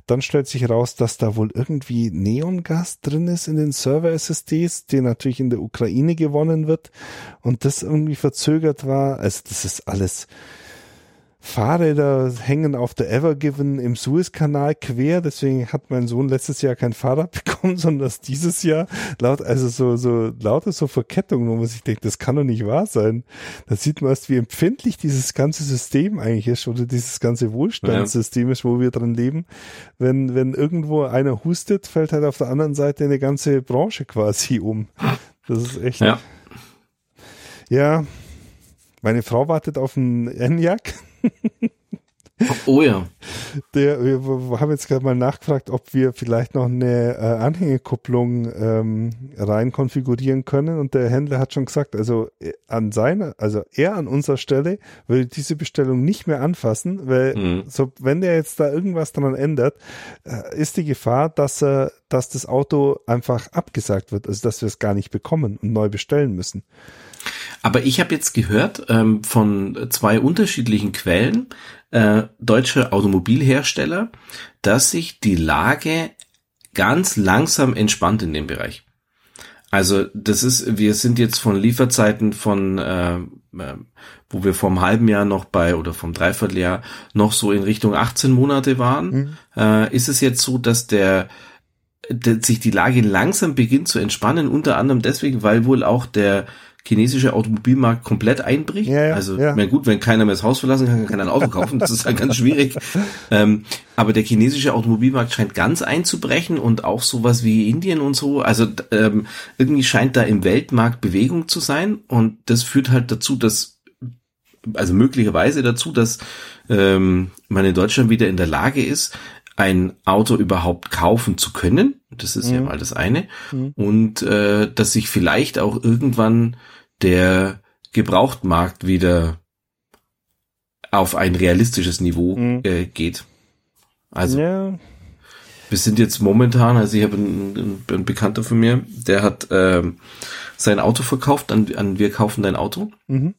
Dann stellt sich raus, dass da wohl irgendwie Neongas drin ist in den Server-SSDs, der natürlich in der Ukraine gewonnen wird und das irgendwie verzögert war. Also das ist alles Fahrräder hängen auf der Evergiven im Suezkanal quer. Deswegen hat mein Sohn letztes Jahr kein Fahrrad bekommen, sondern das dieses Jahr laut, also so, so lauter so Verkettungen, wo man sich denkt, das kann doch nicht wahr sein. Da sieht man erst, wie empfindlich dieses ganze System eigentlich ist oder dieses ganze Wohlstandssystem ist, wo wir drin leben. Wenn, wenn irgendwo einer hustet, fällt halt auf der anderen Seite eine ganze Branche quasi um. Das ist echt. Ja. Ja. Meine Frau wartet auf einen Enyaq Oh ja. Der, wir haben jetzt gerade mal nachgefragt, ob wir vielleicht noch eine äh, Anhängekupplung ähm, rein konfigurieren können. Und der Händler hat schon gesagt, also äh, an seiner, also er an unserer Stelle würde diese Bestellung nicht mehr anfassen, weil mhm. so, wenn der jetzt da irgendwas dran ändert, äh, ist die Gefahr, dass er, dass das Auto einfach abgesagt wird, also dass wir es gar nicht bekommen und neu bestellen müssen. Aber ich habe jetzt gehört ähm, von zwei unterschiedlichen Quellen, äh, deutsche Automobilhersteller, dass sich die Lage ganz langsam entspannt in dem Bereich. Also das ist, wir sind jetzt von Lieferzeiten von, äh, äh, wo wir vom halben Jahr noch bei oder vom Dreivierteljahr noch so in Richtung 18 Monate waren, mhm. äh, ist es jetzt so, dass der, der sich die Lage langsam beginnt zu entspannen, unter anderem deswegen, weil wohl auch der chinesische Automobilmarkt komplett einbricht. Ja, ja, also, ja. Mein gut, wenn keiner mehr das Haus verlassen kann, kann keiner ein Auto kaufen. Das ist halt ganz schwierig. ähm, aber der chinesische Automobilmarkt scheint ganz einzubrechen und auch sowas wie Indien und so. Also ähm, irgendwie scheint da im Weltmarkt Bewegung zu sein und das führt halt dazu, dass also möglicherweise dazu, dass ähm, man in Deutschland wieder in der Lage ist, ein Auto überhaupt kaufen zu können. Das ist mhm. ja mal das eine. Mhm. Und äh, dass sich vielleicht auch irgendwann der Gebrauchtmarkt wieder auf ein realistisches Niveau mhm. äh, geht. Also ja. wir sind jetzt momentan, also ich habe einen, einen Bekannter von mir, der hat äh, sein Auto verkauft an, an Wir kaufen dein Auto. Mhm.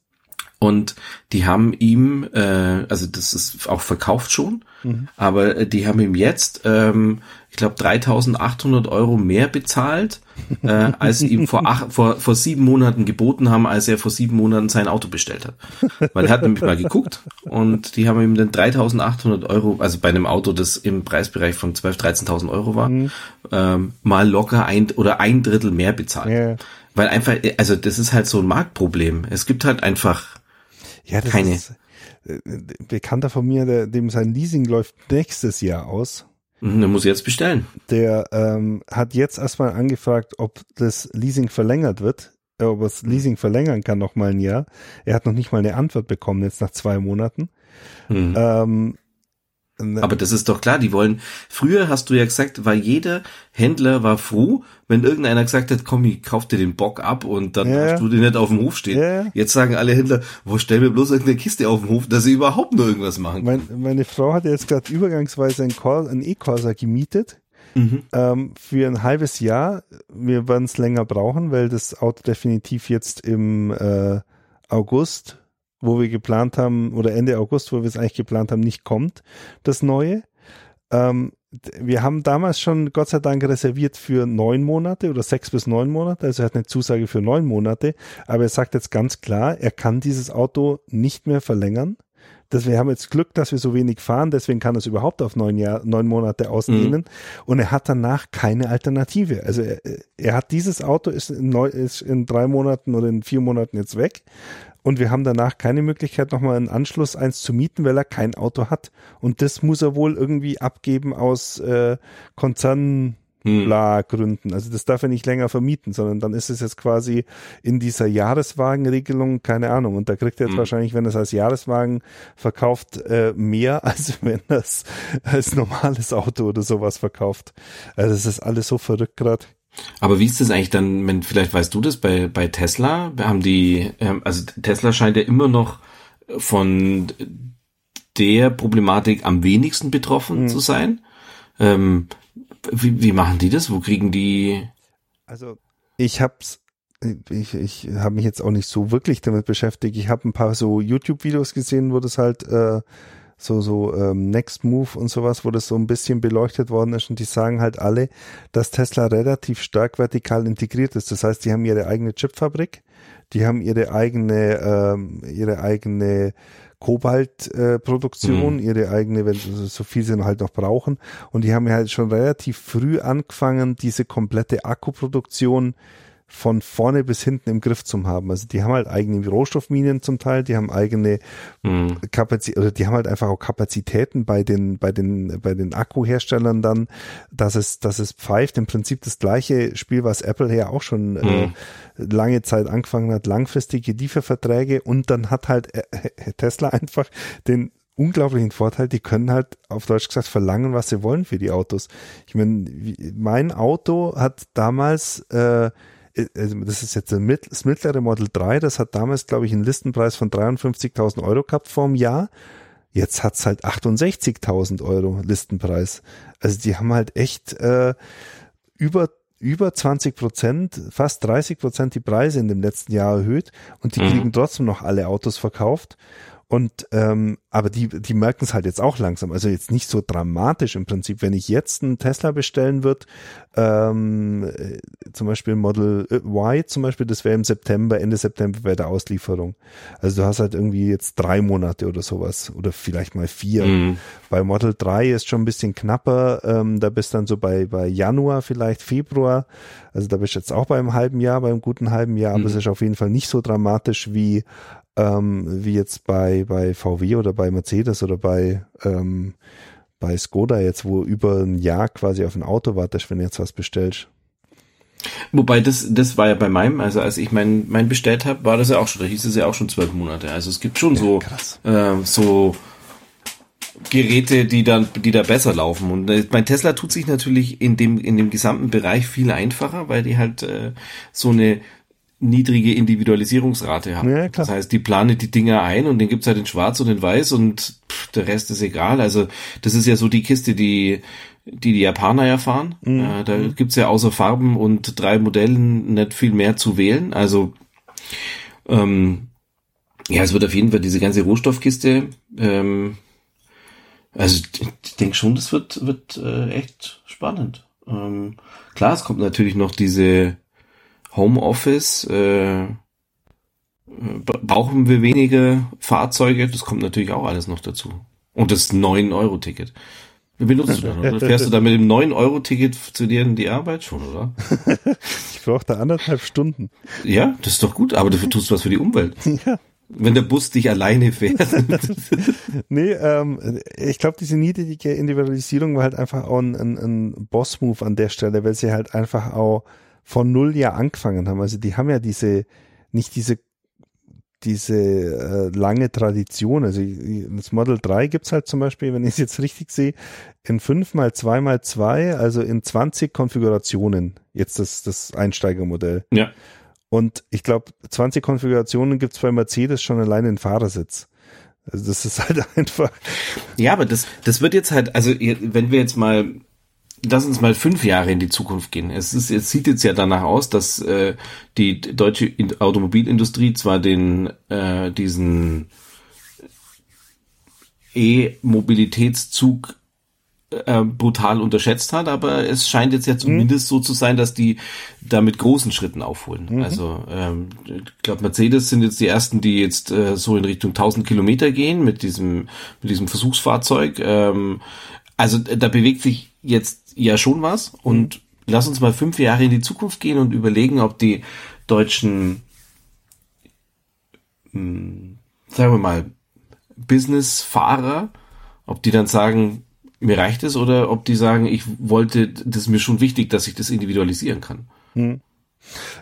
Und die haben ihm, äh, also das ist auch verkauft schon, mhm. aber die haben ihm jetzt, ähm, ich glaube, 3.800 Euro mehr bezahlt, äh, als sie ihm vor, acht, vor, vor sieben Monaten geboten haben, als er vor sieben Monaten sein Auto bestellt hat. Weil er hat nämlich mal geguckt und die haben ihm dann 3.800 Euro, also bei einem Auto, das im Preisbereich von 12.000, 13.000 Euro war, mhm. ähm, mal locker ein oder ein Drittel mehr bezahlt. Ja. Weil einfach, also das ist halt so ein Marktproblem. Es gibt halt einfach ja, das Keine. ist äh, Bekannter von mir, der, dem sein Leasing läuft nächstes Jahr aus. Mhm, der muss jetzt bestellen. Der ähm, hat jetzt erstmal angefragt, ob das Leasing verlängert wird, äh, ob das Leasing verlängern kann noch mal ein Jahr. Er hat noch nicht mal eine Antwort bekommen jetzt nach zwei Monaten. Mhm. Ähm. Aber das ist doch klar, die wollen, früher hast du ja gesagt, weil jeder Händler war froh, wenn irgendeiner gesagt hat, komm, ich kauf dir den Bock ab und dann ja. hast du den nicht auf dem Hof stehen. Ja. Jetzt sagen alle Händler, wo stell mir bloß irgendeine Kiste auf dem Hof, dass sie überhaupt nur irgendwas machen mein, Meine Frau hat jetzt gerade übergangsweise einen E-Corsa gemietet. Mhm. Ähm, für ein halbes Jahr. Wir werden es länger brauchen, weil das Auto definitiv jetzt im äh, August wo wir geplant haben, oder Ende August, wo wir es eigentlich geplant haben, nicht kommt, das neue. Ähm, wir haben damals schon Gott sei Dank reserviert für neun Monate oder sechs bis neun Monate, also er hat eine Zusage für neun Monate, aber er sagt jetzt ganz klar, er kann dieses Auto nicht mehr verlängern. Das, wir haben jetzt Glück, dass wir so wenig fahren, deswegen kann er es überhaupt auf neun, Jahr, neun Monate ausnehmen. Mhm. Und er hat danach keine Alternative. Also er, er hat dieses Auto, ist in, neu, ist in drei Monaten oder in vier Monaten jetzt weg und wir haben danach keine Möglichkeit, nochmal einen Anschluss eins zu mieten, weil er kein Auto hat. Und das muss er wohl irgendwie abgeben aus äh, Konzern. Bla Gründen. Also das darf er nicht länger vermieten, sondern dann ist es jetzt quasi in dieser Jahreswagenregelung, keine Ahnung. Und da kriegt er jetzt hm. wahrscheinlich, wenn er es als Jahreswagen verkauft, äh, mehr, als wenn er es als normales Auto oder sowas verkauft. Also das ist alles so verrückt gerade. Aber wie ist das eigentlich dann, wenn, vielleicht weißt du das, bei, bei Tesla, haben die, ähm, also Tesla scheint ja immer noch von der Problematik am wenigsten betroffen mhm. zu sein. Ähm, wie, wie machen die das? Wo kriegen die? Also ich hab's, ich, ich habe mich jetzt auch nicht so wirklich damit beschäftigt. Ich habe ein paar so YouTube-Videos gesehen, wo das halt äh, so so ähm, Next Move und sowas, wo das so ein bisschen beleuchtet worden ist und die sagen halt alle, dass Tesla relativ stark vertikal integriert ist. Das heißt, die haben ihre eigene Chipfabrik, die haben ihre eigene ähm, ihre eigene Kobaltproduktion, äh, mhm. ihre eigene, wenn so viel sie halt noch brauchen. Und die haben ja halt schon relativ früh angefangen, diese komplette Akkuproduktion von vorne bis hinten im Griff zu haben. Also die haben halt eigene Rohstoffminen zum Teil, die haben eigene mhm. Kapazität, oder die haben halt einfach auch Kapazitäten bei den, bei den, bei den Akkuherstellern dann, dass es, dass es pfeift. Im Prinzip das gleiche Spiel, was Apple ja auch schon äh, mhm. äh, lange Zeit angefangen hat, langfristige Lieferverträge und dann hat halt äh, Tesla einfach den unglaublichen Vorteil, die können halt auf Deutsch gesagt verlangen, was sie wollen für die Autos. Ich meine, mein Auto hat damals äh, das ist jetzt das mittlere Model 3, das hat damals, glaube ich, einen Listenpreis von 53.000 Euro gehabt vor einem Jahr. Jetzt hat's halt 68.000 Euro Listenpreis. Also die haben halt echt äh, über über 20 Prozent, fast 30 Prozent die Preise in dem letzten Jahr erhöht und die mhm. kriegen trotzdem noch alle Autos verkauft. Und ähm, aber die, die merken es halt jetzt auch langsam. Also jetzt nicht so dramatisch im Prinzip. Wenn ich jetzt einen Tesla bestellen würde, ähm, äh, zum Beispiel Model Y zum Beispiel, das wäre im September, Ende September wäre der Auslieferung. Also du hast halt irgendwie jetzt drei Monate oder sowas oder vielleicht mal vier. Mhm. Bei Model 3 ist schon ein bisschen knapper. Ähm, da bist dann so bei, bei Januar, vielleicht Februar. Also da bist du jetzt auch beim halben Jahr, beim guten halben Jahr, mhm. aber es ist auf jeden Fall nicht so dramatisch wie ähm, wie jetzt bei, bei VW oder bei Mercedes oder bei, ähm, bei Skoda jetzt, wo über ein Jahr quasi auf ein Auto wartest, wenn du jetzt was bestellst. Wobei das, das war ja bei meinem, also als ich mein, mein bestellt habe, war das ja auch schon, da hieß es ja auch schon zwölf Monate. Also es gibt schon ja, so, äh, so Geräte, die dann, die da besser laufen. Und äh, mein Tesla tut sich natürlich in dem, in dem gesamten Bereich viel einfacher, weil die halt äh, so eine niedrige Individualisierungsrate haben. Ja. Das heißt, die planen die Dinger ein und den gibt's halt in schwarz und in weiß und pff, der Rest ist egal. Also das ist ja so die Kiste, die die, die Japaner ja fahren. Mhm. Äh, da gibt's ja außer Farben und drei Modellen nicht viel mehr zu wählen. Also ähm, ja, es wird auf jeden Fall diese ganze Rohstoffkiste ähm, also ich denke schon, das wird, wird äh, echt spannend. Ähm, klar, es kommt natürlich noch diese Homeoffice, äh, brauchen wir wenige Fahrzeuge, das kommt natürlich auch alles noch dazu. Und das 9-Euro-Ticket. Wie benutzt du das? Oder? Fährst du da mit dem 9-Euro-Ticket zu dir in die Arbeit schon, oder? ich brauche da anderthalb Stunden. Ja, das ist doch gut, aber dafür tust du was für die Umwelt. Ja. Wenn der Bus dich alleine fährt. nee, ähm, ich glaube, diese niedrige Individualisierung war halt einfach auch ein, ein, ein Boss-Move an der Stelle, weil sie halt einfach auch von null ja angefangen haben. Also die haben ja diese, nicht diese diese äh, lange Tradition. Also das Model 3 gibt's halt zum Beispiel, wenn ich es jetzt richtig sehe, in 5 mal 2 mal 2, also in 20 Konfigurationen. Jetzt das, das Einsteigermodell. Ja. Und ich glaube, 20 Konfigurationen gibt's bei Mercedes schon allein in Fahrersitz. Also das ist halt einfach. Ja, aber das, das wird jetzt halt, also wenn wir jetzt mal lass uns mal fünf Jahre in die Zukunft gehen. Es, ist, es sieht jetzt ja danach aus, dass äh, die deutsche Automobilindustrie zwar den äh, diesen E-Mobilitätszug äh, brutal unterschätzt hat, aber es scheint jetzt ja mhm. zumindest mhm. so zu sein, dass die da mit großen Schritten aufholen. Mhm. Also ähm, ich glaube, Mercedes sind jetzt die ersten, die jetzt äh, so in Richtung 1000 Kilometer gehen mit diesem mit diesem Versuchsfahrzeug. Ähm, also da bewegt sich jetzt ja schon was und mhm. lass uns mal fünf Jahre in die Zukunft gehen und überlegen, ob die deutschen, mh, hm, sagen wir mal, Business-Fahrer, ob die dann sagen, mir reicht es oder ob die sagen, ich wollte, das ist mir schon wichtig, dass ich das individualisieren kann. Hm.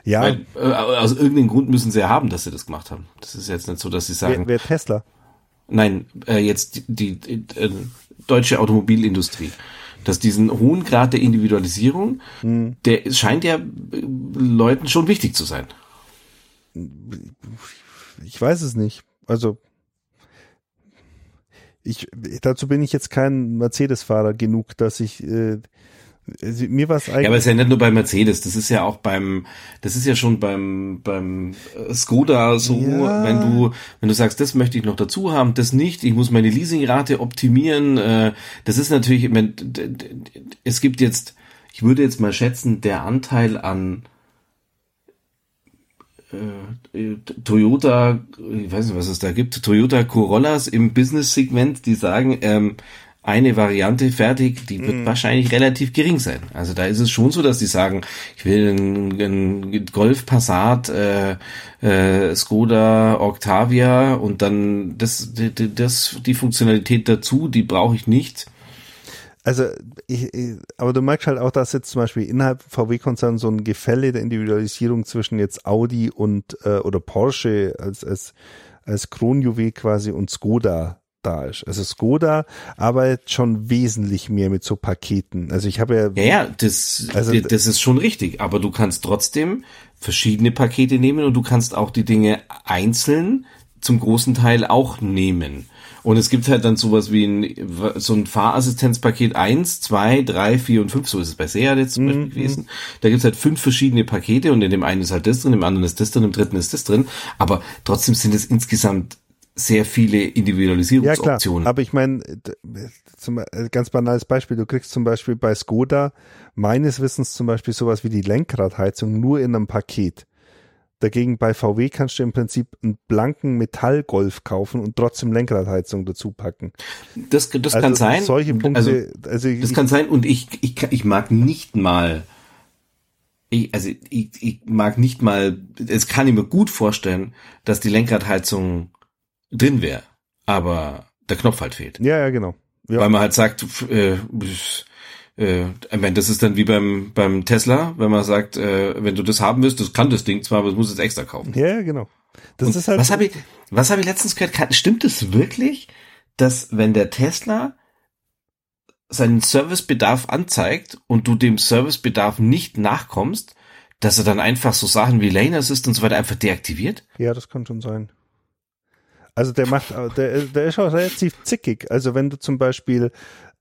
Ja. Weil, äh, aus irgendeinem Grund müssen sie ja haben, dass sie das gemacht haben. Das ist jetzt nicht so, dass sie sagen. Wer, wer Tesla? Nein, äh, jetzt die, die, die äh, deutsche Automobilindustrie. Dass diesen hohen Grad der Individualisierung, Hm. der scheint ja äh, Leuten schon wichtig zu sein. Ich weiß es nicht. Also ich dazu bin ich jetzt kein Mercedes-Fahrer genug, dass ich äh, also mir war es Ja, aber es eigentlich ist ja nicht nur bei Mercedes, das ist ja auch beim, das ist ja schon beim, beim äh, Skoda so, Ja. wenn du, wenn du sagst, das möchte ich noch dazu haben, das nicht, ich muss meine Leasingrate optimieren, äh, das ist natürlich, es gibt jetzt, ich würde jetzt mal schätzen, der Anteil an äh, Toyota, ich weiß nicht, was es da gibt, Toyota Corollas im Business-Segment, die sagen, ähm, eine Variante fertig, die wird wahrscheinlich relativ gering sein. Also da ist es schon so, dass die sagen, ich will einen, einen Golf Passat, äh, äh, Skoda Octavia und dann das, das, das die Funktionalität dazu, die brauche ich nicht. Also, ich, ich, aber du merkst halt auch, dass jetzt zum Beispiel innerhalb VW-Konzern so ein Gefälle der Individualisierung zwischen jetzt Audi und äh, oder Porsche als als als Kronjuwel quasi und Skoda da ist. Also Skoda arbeitet schon wesentlich mehr mit so Paketen. Also ich habe ja, Ja, ja, das, Also- das ist schon richtig, aber du kannst trotzdem verschiedene Pakete nehmen und du kannst auch die Dinge einzeln zum großen Teil auch nehmen. Und es gibt halt dann sowas wie ein, so ein Fahrassistenzpaket 1, 2, 3, 4 und 5, so ist es bei Seat jetzt zum Mhm, Beispiel gewesen. Da gibt's halt fünf verschiedene Pakete und in dem einen ist halt das drin, im anderen ist das drin, im dritten ist das drin. Aber trotzdem sind es insgesamt sehr viele ja klar. Individualisierungsoptionen. Aber ich meine, äh, ganz banales Beispiel, du kriegst zum Beispiel bei Skoda meines Wissens zum Beispiel sowas wie die Lenkradheizung nur in einem Paket. Dagegen bei VW kannst du im Prinzip einen blanken Metallgolf kaufen und trotzdem Lenkradheizung dazu packen. das das Also kann sein. Solche Punkte, Also, also, Das ich, kann sein und ich, ich, ich mag nicht mal, ich, also ich, ich mag nicht mal, es kann ich mir gut vorstellen, dass die Lenkradheizung drin wäre, aber der Knopf halt fehlt. ja, ja, genau. Ja. Weil man halt sagt, äh, äh, ich meine, das ist dann wie beim, beim Tesla, wenn man sagt, äh, wenn du das haben willst, das kann das Ding zwar, aber das muss es extra kaufen. ja, genau. Das Und ist halt, was habe ich, was habe ich letztens gehört? Stimmt es wirklich, dass wenn der Tesla seinen Servicebedarf anzeigt und du dem Servicebedarf nicht nachkommst, dass er dann einfach so Sachen wie Lane Assist und so weiter einfach deaktiviert? ja, das kann schon sein. Also der macht, der, der ist auch relativ zickig. Also wenn du zum Beispiel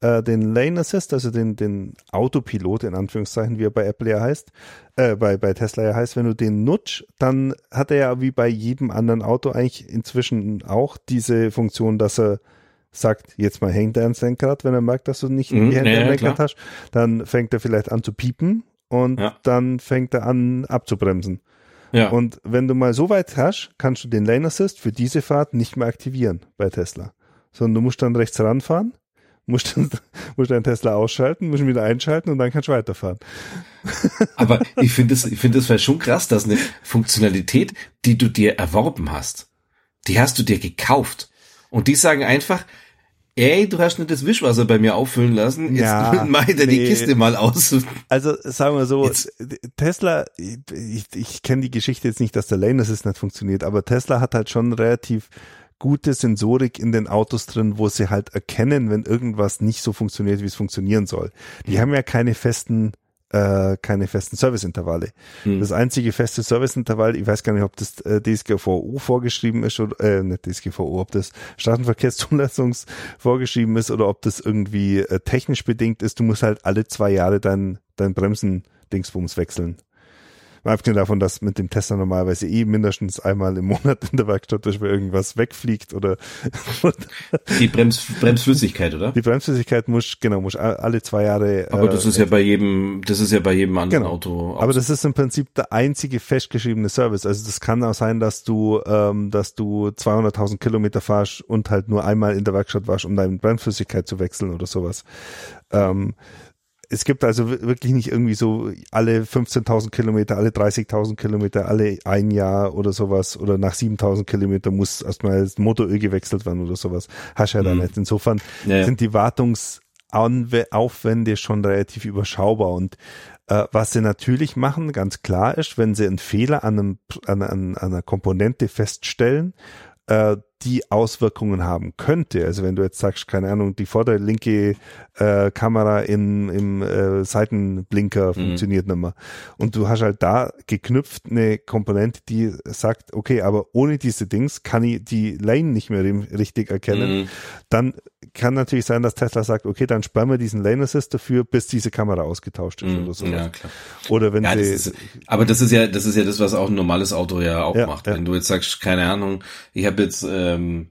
äh, den Lane Assist, also den, den Autopilot in Anführungszeichen, wie er bei Apple ja heißt, äh, bei, bei Tesla ja heißt, wenn du den nutzt, dann hat er ja wie bei jedem anderen Auto eigentlich inzwischen auch diese Funktion, dass er sagt, jetzt mal hängt er ans Lenkrad, wenn er merkt, dass du nicht Mhm, die Hände ja, am Lenkrad hast, dann fängt er vielleicht an zu piepen und Ja. dann fängt er an abzubremsen. Ja. Und wenn du mal so weit hast, kannst du den Lane Assist für diese Fahrt nicht mehr aktivieren bei Tesla. Sondern du musst dann rechts ranfahren, musst, dann, musst deinen Tesla ausschalten, musst ihn wieder einschalten und dann kannst du weiterfahren. Aber ich finde es, ich finde es wäre schon krass, dass eine Funktionalität, die du dir erworben hast, die hast du dir gekauft. Und die sagen einfach, ey, du hast nicht das Wischwasser bei mir auffüllen lassen, jetzt Ja, mach ich dir die nee. Kiste mal aus. Also sagen wir so, Jetzt- Tesla, ich, ich, ich kenne die Geschichte jetzt nicht, dass der Lane Assist nicht funktioniert, aber Tesla hat halt schon relativ gute Sensorik in den Autos drin, wo sie halt erkennen, wenn irgendwas nicht so funktioniert, wie es funktionieren soll. Die haben ja keine festen äh, keine festen Serviceintervalle. Hm. Das einzige feste Serviceintervall, ich weiß gar nicht, ob das äh, DSGVO vorgeschrieben ist oder äh, nicht DSGVO, ob das Straßenverkehrszulassung vorgeschrieben ist oder ob das irgendwie äh, technisch bedingt ist. Du musst halt alle zwei Jahre dein, dein Bremsen-Dingsbums wechseln. Mal abgesehen davon, dass mit dem Tesla normalerweise eh mindestens einmal im Monat in der Werkstatt ist, weil irgendwas wegfliegt oder Die Brems, Bremsflüssigkeit, oder? die Bremsflüssigkeit muss, genau, muss alle zwei Jahre. Aber das äh, ist ja bei jedem, das ist ja bei jedem anderen Genau. Auto. Aber das ist im Prinzip der einzige festgeschriebene Service. Also das kann auch sein, dass du, ähm, dass du 200.000 Kilometer fahrst und halt nur einmal in der Werkstatt warst, um deine Bremsflüssigkeit zu wechseln oder sowas. Ähm, es gibt also wi- wirklich nicht irgendwie so alle 15.000 Kilometer, alle 30.000 Kilometer, alle ein Jahr oder sowas oder nach 7.000 Kilometer muss erstmal das Motoröl gewechselt werden oder sowas. Hast ja da Mhm. nicht. Insofern Ja, ja. sind die Wartungsaufwände schon relativ überschaubar und äh, was sie natürlich machen, ganz klar ist, wenn sie einen Fehler an, einem, an, an, an einer Komponente feststellen, äh, die Auswirkungen haben könnte. Also wenn du jetzt sagst, keine Ahnung, die vorderlinke äh, Kamera in, im äh, Seitenblinker mhm. funktioniert nicht mehr. Und du hast halt da geknüpft eine Komponente, die sagt, okay, aber ohne diese Dings kann ich die Lane nicht mehr richtig erkennen. Mhm. Dann kann natürlich sein, dass Tesla sagt, okay, dann sparen wir diesen Lane Assist dafür, bis diese Kamera ausgetauscht ist mhm. oder so. Ja, klar. Oder wenn ja, sie. Das ist, aber das ist ja, das ist ja das, was auch ein normales Auto ja auch ja, macht. Ja. Wenn du jetzt sagst, keine Ahnung, ich habe jetzt ähm,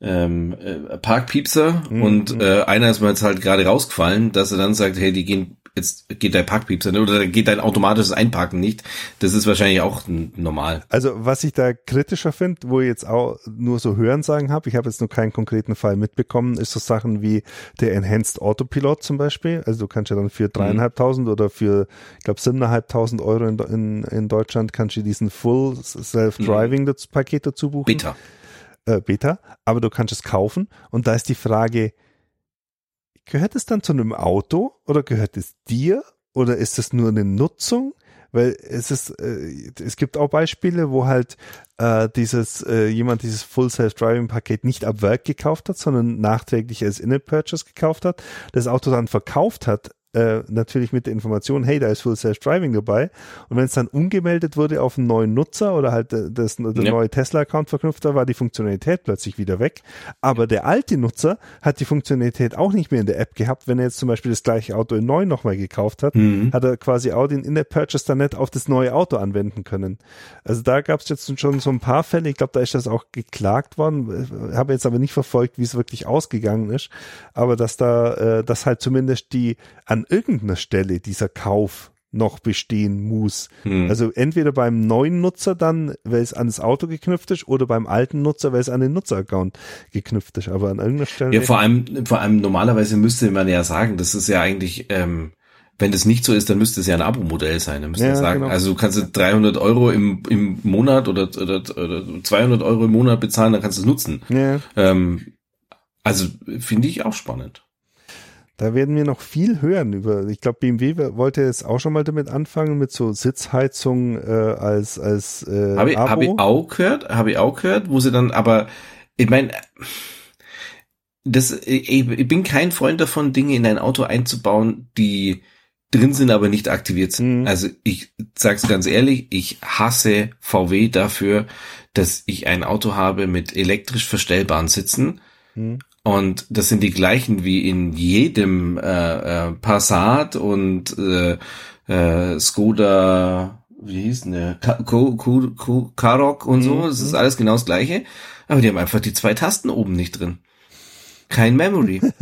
ähm, äh, Parkpiepser mhm. und äh, einer ist mir jetzt halt gerade rausgefallen, dass er dann sagt, hey, die gehen jetzt geht dein Parkpiepser nicht oder geht dein automatisches Einparken nicht. Das ist wahrscheinlich auch normal. Also was ich da kritischer finde, wo ich jetzt auch nur so Hörensagen habe, ich habe jetzt nur keinen konkreten Fall mitbekommen, ist so Sachen wie der Enhanced Autopilot zum Beispiel. Also du kannst ja dann für mhm. dreieinhalbtausend mhm. oder für, ich glaube, siebeneinhalbtausend Euro in, in, in Deutschland kannst du diesen Full Self-Driving mhm. Dazu buchen. Beta äh, Beta, aber du kannst es kaufen und da ist die Frage, gehört es dann zu einem Auto oder gehört es dir oder ist es nur eine Nutzung? Weil es ist, äh, es gibt auch Beispiele, wo halt äh, dieses äh, jemand dieses Full Self Driving Paket nicht ab Werk gekauft hat, sondern nachträglich als In-App Purchase gekauft hat, das Auto dann verkauft hat äh, natürlich mit der Information, hey, da ist Full Self Driving dabei. Und wenn es dann umgemeldet wurde auf einen neuen Nutzer oder halt äh, das, der ja. neue Tesla-Account verknüpft war, war die Funktionalität plötzlich wieder weg. Aber der alte Nutzer hat die Funktionalität auch nicht mehr in der App gehabt. Wenn er jetzt zum Beispiel das gleiche Auto in neu nochmal gekauft hat, mhm. hat er quasi auch den In-App-Purchase dann nicht auf das neue Auto anwenden können. Also da gab es jetzt schon so ein paar Fälle. Ich glaube, da ist das auch geklagt worden. Habe jetzt aber nicht verfolgt, wie es wirklich ausgegangen ist. Aber dass da, äh, dass halt zumindest die an irgendeiner Stelle dieser Kauf noch bestehen muss. Hm. Also entweder beim neuen Nutzer dann, weil es an das Auto geknüpft ist, oder beim alten Nutzer, weil es an den Nutzeraccount geknüpft ist. Aber an irgendeiner Stelle. Ja, vor allem, vor allem normalerweise müsste man ja sagen, das ist ja eigentlich, ähm, wenn das nicht so ist, dann müsste es ja ein Abo-Modell sein. Dann müsste ja, sagen, genau. also du kannst 300 Euro im, im Monat oder, oder, oder 200 Euro im Monat bezahlen, dann kannst du es nutzen. Ja. Ähm, also finde ich auch spannend. Da werden wir noch viel hören über. Ich glaube, BMW wollte jetzt auch schon mal damit anfangen mit so Sitzheizung äh, als als äh, habe ich, hab ich auch gehört, habe ich auch gehört, wo sie dann aber ich meine das ich, ich bin kein Freund davon Dinge in ein Auto einzubauen, die drin sind, aber nicht aktiviert sind. Mhm. Also ich sag's ganz ehrlich, ich hasse VW dafür, dass ich ein Auto habe mit elektrisch verstellbaren Sitzen. Mhm. Und das sind die gleichen wie in jedem äh, äh, Passat und äh, äh, Skoda, wie hieß denn der? Karoq und so. Mhm. Das ist alles genau das gleiche. Aber die haben einfach die zwei Tasten oben nicht drin. Kein Memory.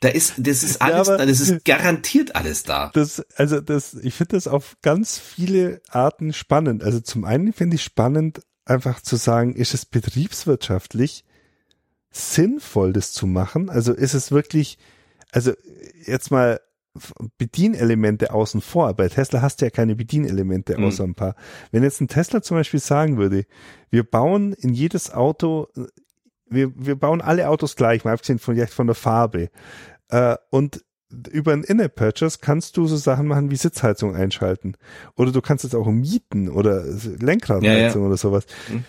Da ist, das ist alles, ja, da, das ist garantiert alles da. Das, also das, ich finde das auf ganz viele Arten spannend. Also zum einen finde ich spannend, einfach zu sagen, ist es betriebswirtschaftlich sinnvoll, das zu machen? Also ist es wirklich, also jetzt mal Bedienelemente außen vor. Bei Tesla hast du ja keine Bedienelemente mhm. außer ein paar. Wenn jetzt ein Tesla zum Beispiel sagen würde, wir bauen in jedes Auto, wir, wir bauen alle Autos gleich, mal abgesehen von, von der Farbe. Äh, und über ein In-App-Purchase kannst du so Sachen machen wie Sitzheizung einschalten. Oder du kannst es auch mieten oder Lenkradheizung ja, ja. oder sowas. Mhm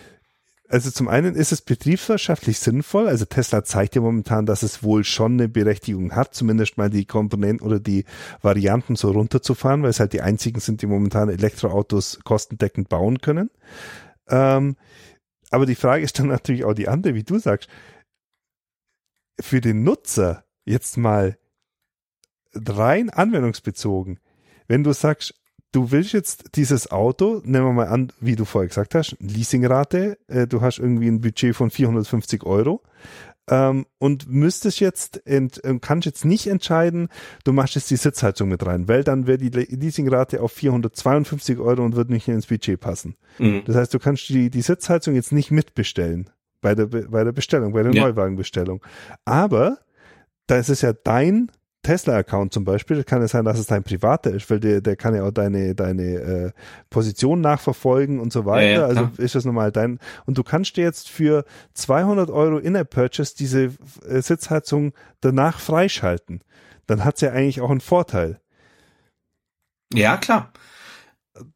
also zum einen ist es betriebswirtschaftlich sinnvoll. Also Tesla zeigt ja momentan, dass es wohl schon eine Berechtigung hat, zumindest mal die Komponenten oder die Varianten so runterzufahren, weil es halt die einzigen sind, die momentan Elektroautos kostendeckend bauen können. Ähm, aber die Frage ist dann natürlich auch die andere, wie du sagst. Für den Nutzer jetzt mal rein anwendungsbezogen, wenn du sagst, du willst jetzt dieses Auto, nehmen wir mal an, wie du vorher gesagt hast, Leasingrate, äh, du hast irgendwie ein Budget von 450 Euro ähm, und müsstest jetzt, ent, äh, kannst jetzt nicht entscheiden, du machst jetzt die Sitzheizung mit rein, weil dann wäre die Leasingrate auf 452 Euro und wird nicht ins Budget passen. Mhm. Das heißt, du kannst die, die Sitzheizung jetzt nicht mitbestellen bei der, bei der Bestellung, bei der ja. Neuwagenbestellung. Aber da ist es ja dein Tesla-Account zum Beispiel, kann es sein, dass es dein privater ist, weil der, der kann ja auch deine, deine äh, Position nachverfolgen und so weiter. Ja, ja, also ist das normal dein. Und du kannst dir jetzt für 200 Euro In-App-Purchase diese äh, Sitzheizung danach freischalten. Dann hat's ja eigentlich auch einen Vorteil. Ja, klar.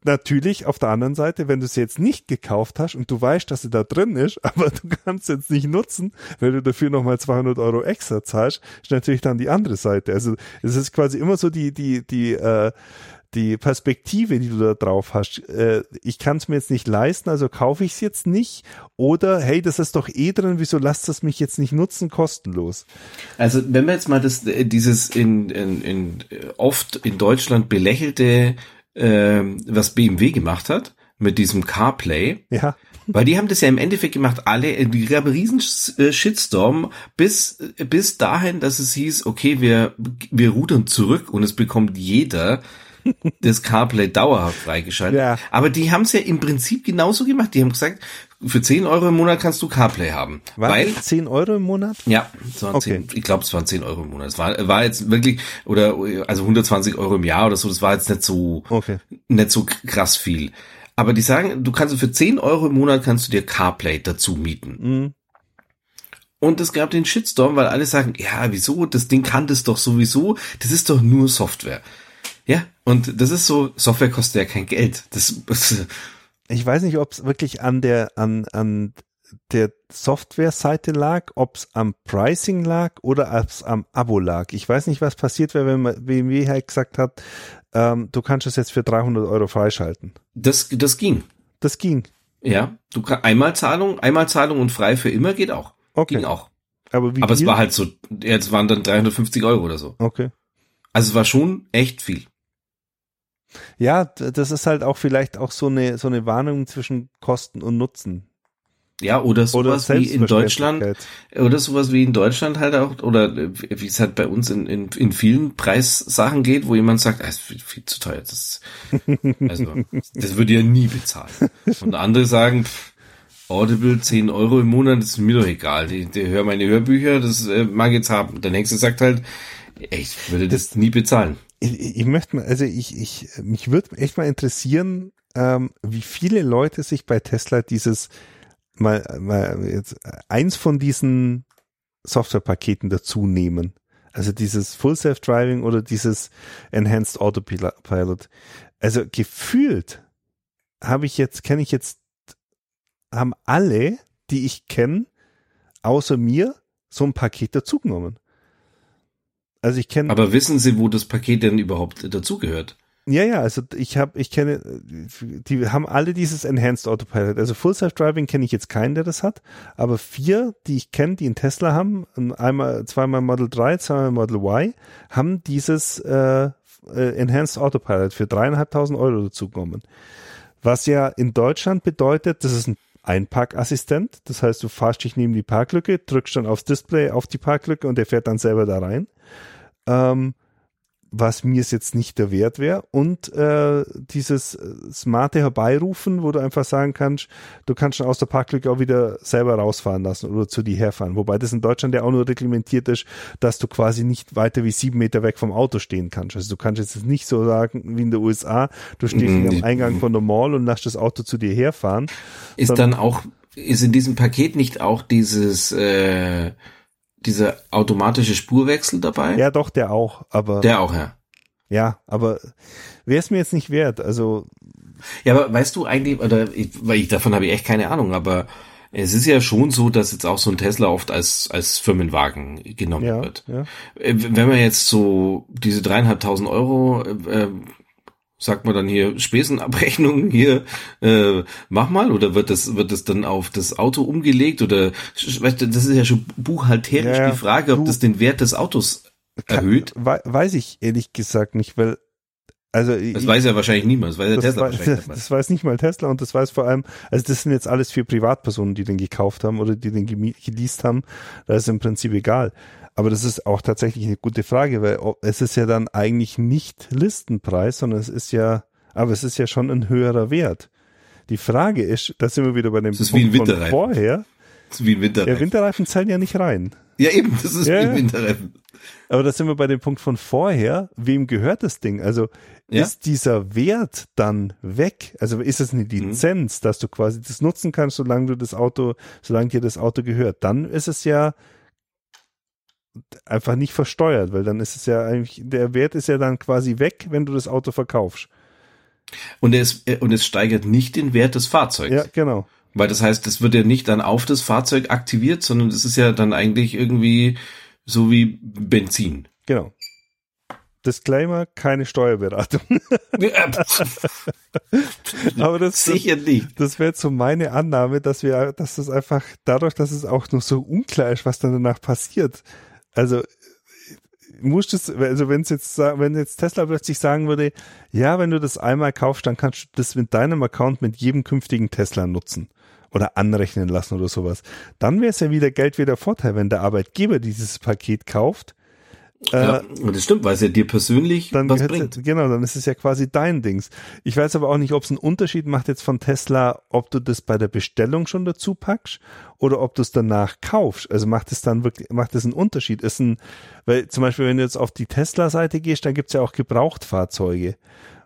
Natürlich auf der anderen Seite, wenn du es jetzt nicht gekauft hast und du weißt, dass sie da drin ist, aber du kannst es jetzt nicht nutzen, weil du dafür nochmal 200 Euro extra zahlst, ist natürlich dann die andere Seite. Also es ist quasi immer so die, die, die, äh, die Perspektive, die du da drauf hast, äh, ich kann es mir jetzt nicht leisten, also kaufe ich es jetzt nicht. Oder hey, das ist doch eh drin, wieso lasst das mich jetzt nicht nutzen, kostenlos? Also wenn wir jetzt mal das, äh, dieses in, in, in oft in Deutschland belächelte, äh, was BMW gemacht hat, mit diesem CarPlay. Ja. Weil die haben das ja im Endeffekt gemacht, alle, die gab einen riesen äh, Shitstorm bis, bis dahin, dass es hieß, okay, wir, wir rudern zurück und es bekommt jeder das CarPlay dauerhaft freigeschaltet. Ja. Aber die haben es ja im Prinzip genauso gemacht. Die haben gesagt, für 10 Euro im Monat kannst du CarPlay haben. War weil 10 Euro im Monat? Ja, okay. 10, ich glaube, es waren 10 Euro im Monat. Es war, war jetzt wirklich, oder also 120 Euro im Jahr oder so, das war jetzt nicht so, okay. nicht so krass viel. Aber die sagen, du kannst für 10 Euro im Monat kannst du dir CarPlay dazu mieten. Mhm. Und es gab den Shitstorm, weil alle sagen, ja, wieso? Das Ding kann das doch sowieso. Das ist doch nur Software. Ja, und das ist so, Software kostet ja kein Geld. Das, das ich weiß nicht, ob es wirklich an der, an, an der Software-Seite lag, ob es am Pricing lag oder ob es am Abo lag. Ich weiß nicht, was passiert wäre, wenn man BMW halt gesagt hat, ähm, du kannst es jetzt für 300 Euro freischalten. Das, das ging. Das ging. Ja, du kannst Einmalzahlung, Einmalzahlung und frei für immer geht auch. Okay. Ging auch. Aber, wie Aber es war halt so, jetzt waren dann 350 Euro oder so. Okay. Also es war schon echt viel. Ja, das ist halt auch vielleicht auch so eine, so eine Warnung zwischen Kosten und Nutzen. Ja, oder sowas oder wie in Deutschland, oder sowas wie in Deutschland halt auch, oder wie es halt bei uns in, in, in vielen Preissachen geht, wo jemand sagt, ah, ist viel, viel zu teuer, das, also, das würde ja nie bezahlen. Und andere sagen, pff, Audible 10 Euro im Monat, das ist mir doch egal, die, die höre meine Hörbücher, das äh, mag ich jetzt haben. Der nächste sagt halt, ich würde das, das nie bezahlen ich, ich möchte mal, also ich, ich, mich würde echt mal interessieren, ähm, wie viele Leute sich bei Tesla dieses mal, mal jetzt eins von diesen Softwarepaketen dazu nehmen. Also dieses Full Self Driving oder dieses Enhanced Autopilot. Also gefühlt habe ich jetzt, kenne ich jetzt, haben alle, die ich kenne, außer mir, so ein Paket dazugenommen. Also ich kenne. Aber wissen Sie, wo das Paket denn überhaupt dazugehört? Ja, ja, also ich habe, ich kenne, die haben alle dieses Enhanced Autopilot. Also Full Self Driving kenne ich jetzt keinen, der das hat, aber vier, die ich kenne, die einen Tesla haben, einmal, zweimal Model 3, zweimal Model Y, haben dieses äh, äh, Enhanced Autopilot für dreieinhalbtausend Euro dazu genommen. Was ja in Deutschland bedeutet, das ist ein Einparkassistent. Das heißt, du fahrst dich neben die Parklücke, drückst dann aufs Display auf die Parklücke und der fährt dann selber da rein ähm, was mir es jetzt nicht der Wert wäre. Und äh, dieses smarte Herbeirufen, wo du einfach sagen kannst, du kannst schon aus der Parklücke auch wieder selber rausfahren lassen oder zu dir herfahren. Wobei das in Deutschland ja auch nur reglementiert ist, dass du quasi nicht weiter wie sieben Meter weg vom Auto stehen kannst. Also du kannst jetzt nicht so sagen wie in den USA, du stehst mhm. am Eingang von der Mall und lässt das Auto zu dir herfahren. Ist dann auch, ist in diesem Paket nicht auch dieses äh dieser automatische Spurwechsel dabei? Ja, doch, der auch, aber. Der auch, ja. Ja, aber wäre es mir jetzt nicht wert, also. Ja, aber weißt du eigentlich, oder ich, weil ich davon habe ich echt keine Ahnung, aber es ist ja schon so, dass jetzt auch so ein Tesla oft als, als Firmenwagen genommen ja, wird. Ja. Äh, wenn man jetzt so diese dreieinhalbtausend Euro äh, sagt man dann hier Spesenabrechnung hier, äh, mach mal, oder wird das, wird das dann auf das Auto umgelegt oder, weißt du, das ist ja schon buchhalterisch ja, die Frage, ob das den Wert des Autos erhöht. Kann, weiß ich ehrlich gesagt nicht, weil also das ich, weiß ja wahrscheinlich niemand, das weiß ja das Tesla weiß, wahrscheinlich Das weiß nicht mal Tesla und das weiß vor allem, also das sind jetzt alles für Privatpersonen, die den gekauft haben oder die den geleast haben, da ist im Prinzip egal. Aber das ist auch tatsächlich eine gute Frage, weil es ist ja dann eigentlich nicht Listenpreis, sondern es ist ja, aber es ist ja schon ein höherer Wert. Die Frage ist, da sind wir wieder bei dem das Punkt von vorher. Das ist wie ein Winterreifen. Ja, Winterreifen zählen ja nicht rein. Ja, eben, das ist ja, ein Winterreifen. Aber da sind wir bei dem Punkt von vorher. Wem gehört das Ding? Also ja? ist dieser Wert dann weg? Also ist es eine mhm. Lizenz, mhm. dass du quasi das nutzen kannst, solange du das Auto, solange dir das Auto gehört? Dann ist es ja einfach nicht versteuert, weil dann ist es ja eigentlich, der Wert ist ja dann quasi weg, wenn du das Auto verkaufst. Und es, und es steigert nicht den Wert des Fahrzeugs. Ja, genau. Weil das heißt, es wird ja nicht dann auf das Fahrzeug aktiviert, sondern es ist ja dann eigentlich irgendwie so wie Benzin. Genau. Disclaimer, keine Steuerberatung. Aber das, Sicher nicht. das wäre jetzt so meine Annahme, dass wir, dass das einfach dadurch, dass es auch noch so unklar ist, was dann danach passiert. Also muss das, also wenn es jetzt, wenn jetzt Tesla plötzlich sagen würde, ja, wenn du das einmal kaufst, dann kannst du das mit deinem Account mit jedem künftigen Tesla nutzen oder anrechnen lassen oder sowas. Dann wäre es ja wieder Geld wieder Vorteil, wenn der Arbeitgeber dieses Paket kauft ja, äh, und das stimmt, weil es ja dir persönlich dann was bringt. Genau, dann ist es ja quasi dein Dings. Ich weiß aber auch nicht, ob es einen Unterschied macht jetzt von Tesla, ob du das bei der Bestellung schon dazu packst oder ob du es danach kaufst. Also macht es dann wirklich, macht es einen Unterschied? Ist ein, weil zum Beispiel, wenn du jetzt auf die Tesla-Seite gehst, dann gibt's ja auch Gebrauchtfahrzeuge.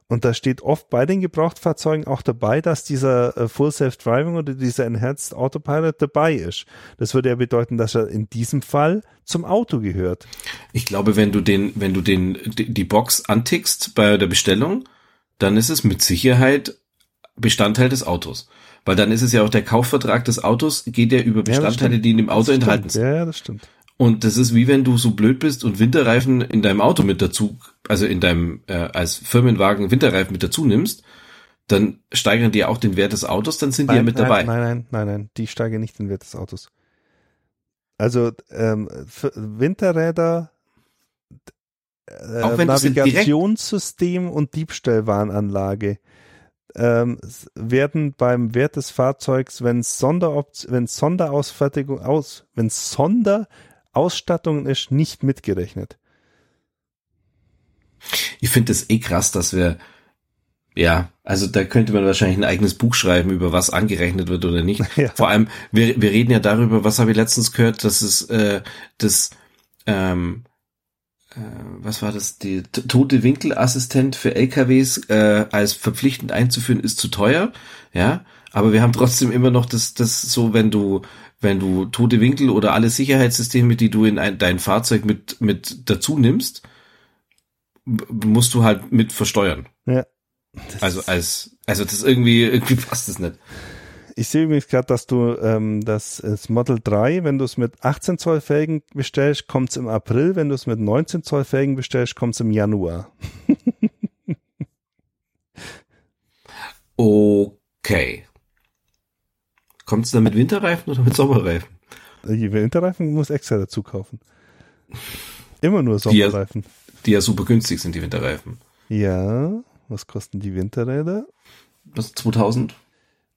Und da steht oft bei den Gebrauchtfahrzeugen auch dabei, dass dieser äh, Full Self Driving oder dieser Enhanced Autopilot dabei ist. Das würde ja bedeuten, dass er in diesem Fall zum Auto gehört. Ich glaube, wenn du den, wenn du den, die Box antickst bei der Bestellung, dann ist es mit Sicherheit Bestandteil des Autos. Weil dann ist es ja auch der Kaufvertrag des Autos, geht ja über Bestandteile, ja, die in dem Auto enthalten sind. Ja, ja, das stimmt. Und das ist wie wenn du so blöd bist und Winterreifen in deinem Auto mit dazu, also in deinem äh, als Firmenwagen Winterreifen mit dazu nimmst, dann steigern die auch den Wert des Autos, dann sind nein, die ja mit nein, dabei. Nein, nein, nein, nein, die steigern nicht den Wert des Autos. Also ähm, Winterräder, äh, auch wenn Navigationssystem und Diebstahlwarnanlage ähm, werden beim Wert des Fahrzeugs, wenn Sonderopt wenn Sonderausfertigung aus, wenn Sonder Ausstattung ist nicht mitgerechnet. Ich finde es eh krass, dass wir, ja, also da könnte man wahrscheinlich ein eigenes Buch schreiben, über was angerechnet wird oder nicht. Ja. Vor allem, wir, wir reden ja darüber, was habe ich letztens gehört, dass es äh, das, ähm, äh, was war das, die tote Winkelassistent für LKWs äh, als verpflichtend einzuführen, ist zu teuer, ja. Aber wir haben trotzdem immer noch das, das so, wenn du wenn du tote Winkel oder alle Sicherheitssysteme, die du in ein, dein Fahrzeug mit, mit dazu nimmst, musst du halt mit versteuern. Ja. Also als, also das irgendwie, irgendwie passt das nicht. Ich sehe übrigens gerade, dass du ähm, das, das Model 3, wenn du es mit 18 Zoll Felgen bestellst, kommt es im April. Wenn du es mit 19 Zoll Felgen bestellst, kommt es im Januar. okay. Kommt es dann mit Winterreifen oder mit Sommerreifen? Die Winterreifen muss extra dazu kaufen. Immer nur Sommerreifen. Die ja, die ja super günstig sind, die Winterreifen. Ja, was kosten die Winterräder? Was, 2000?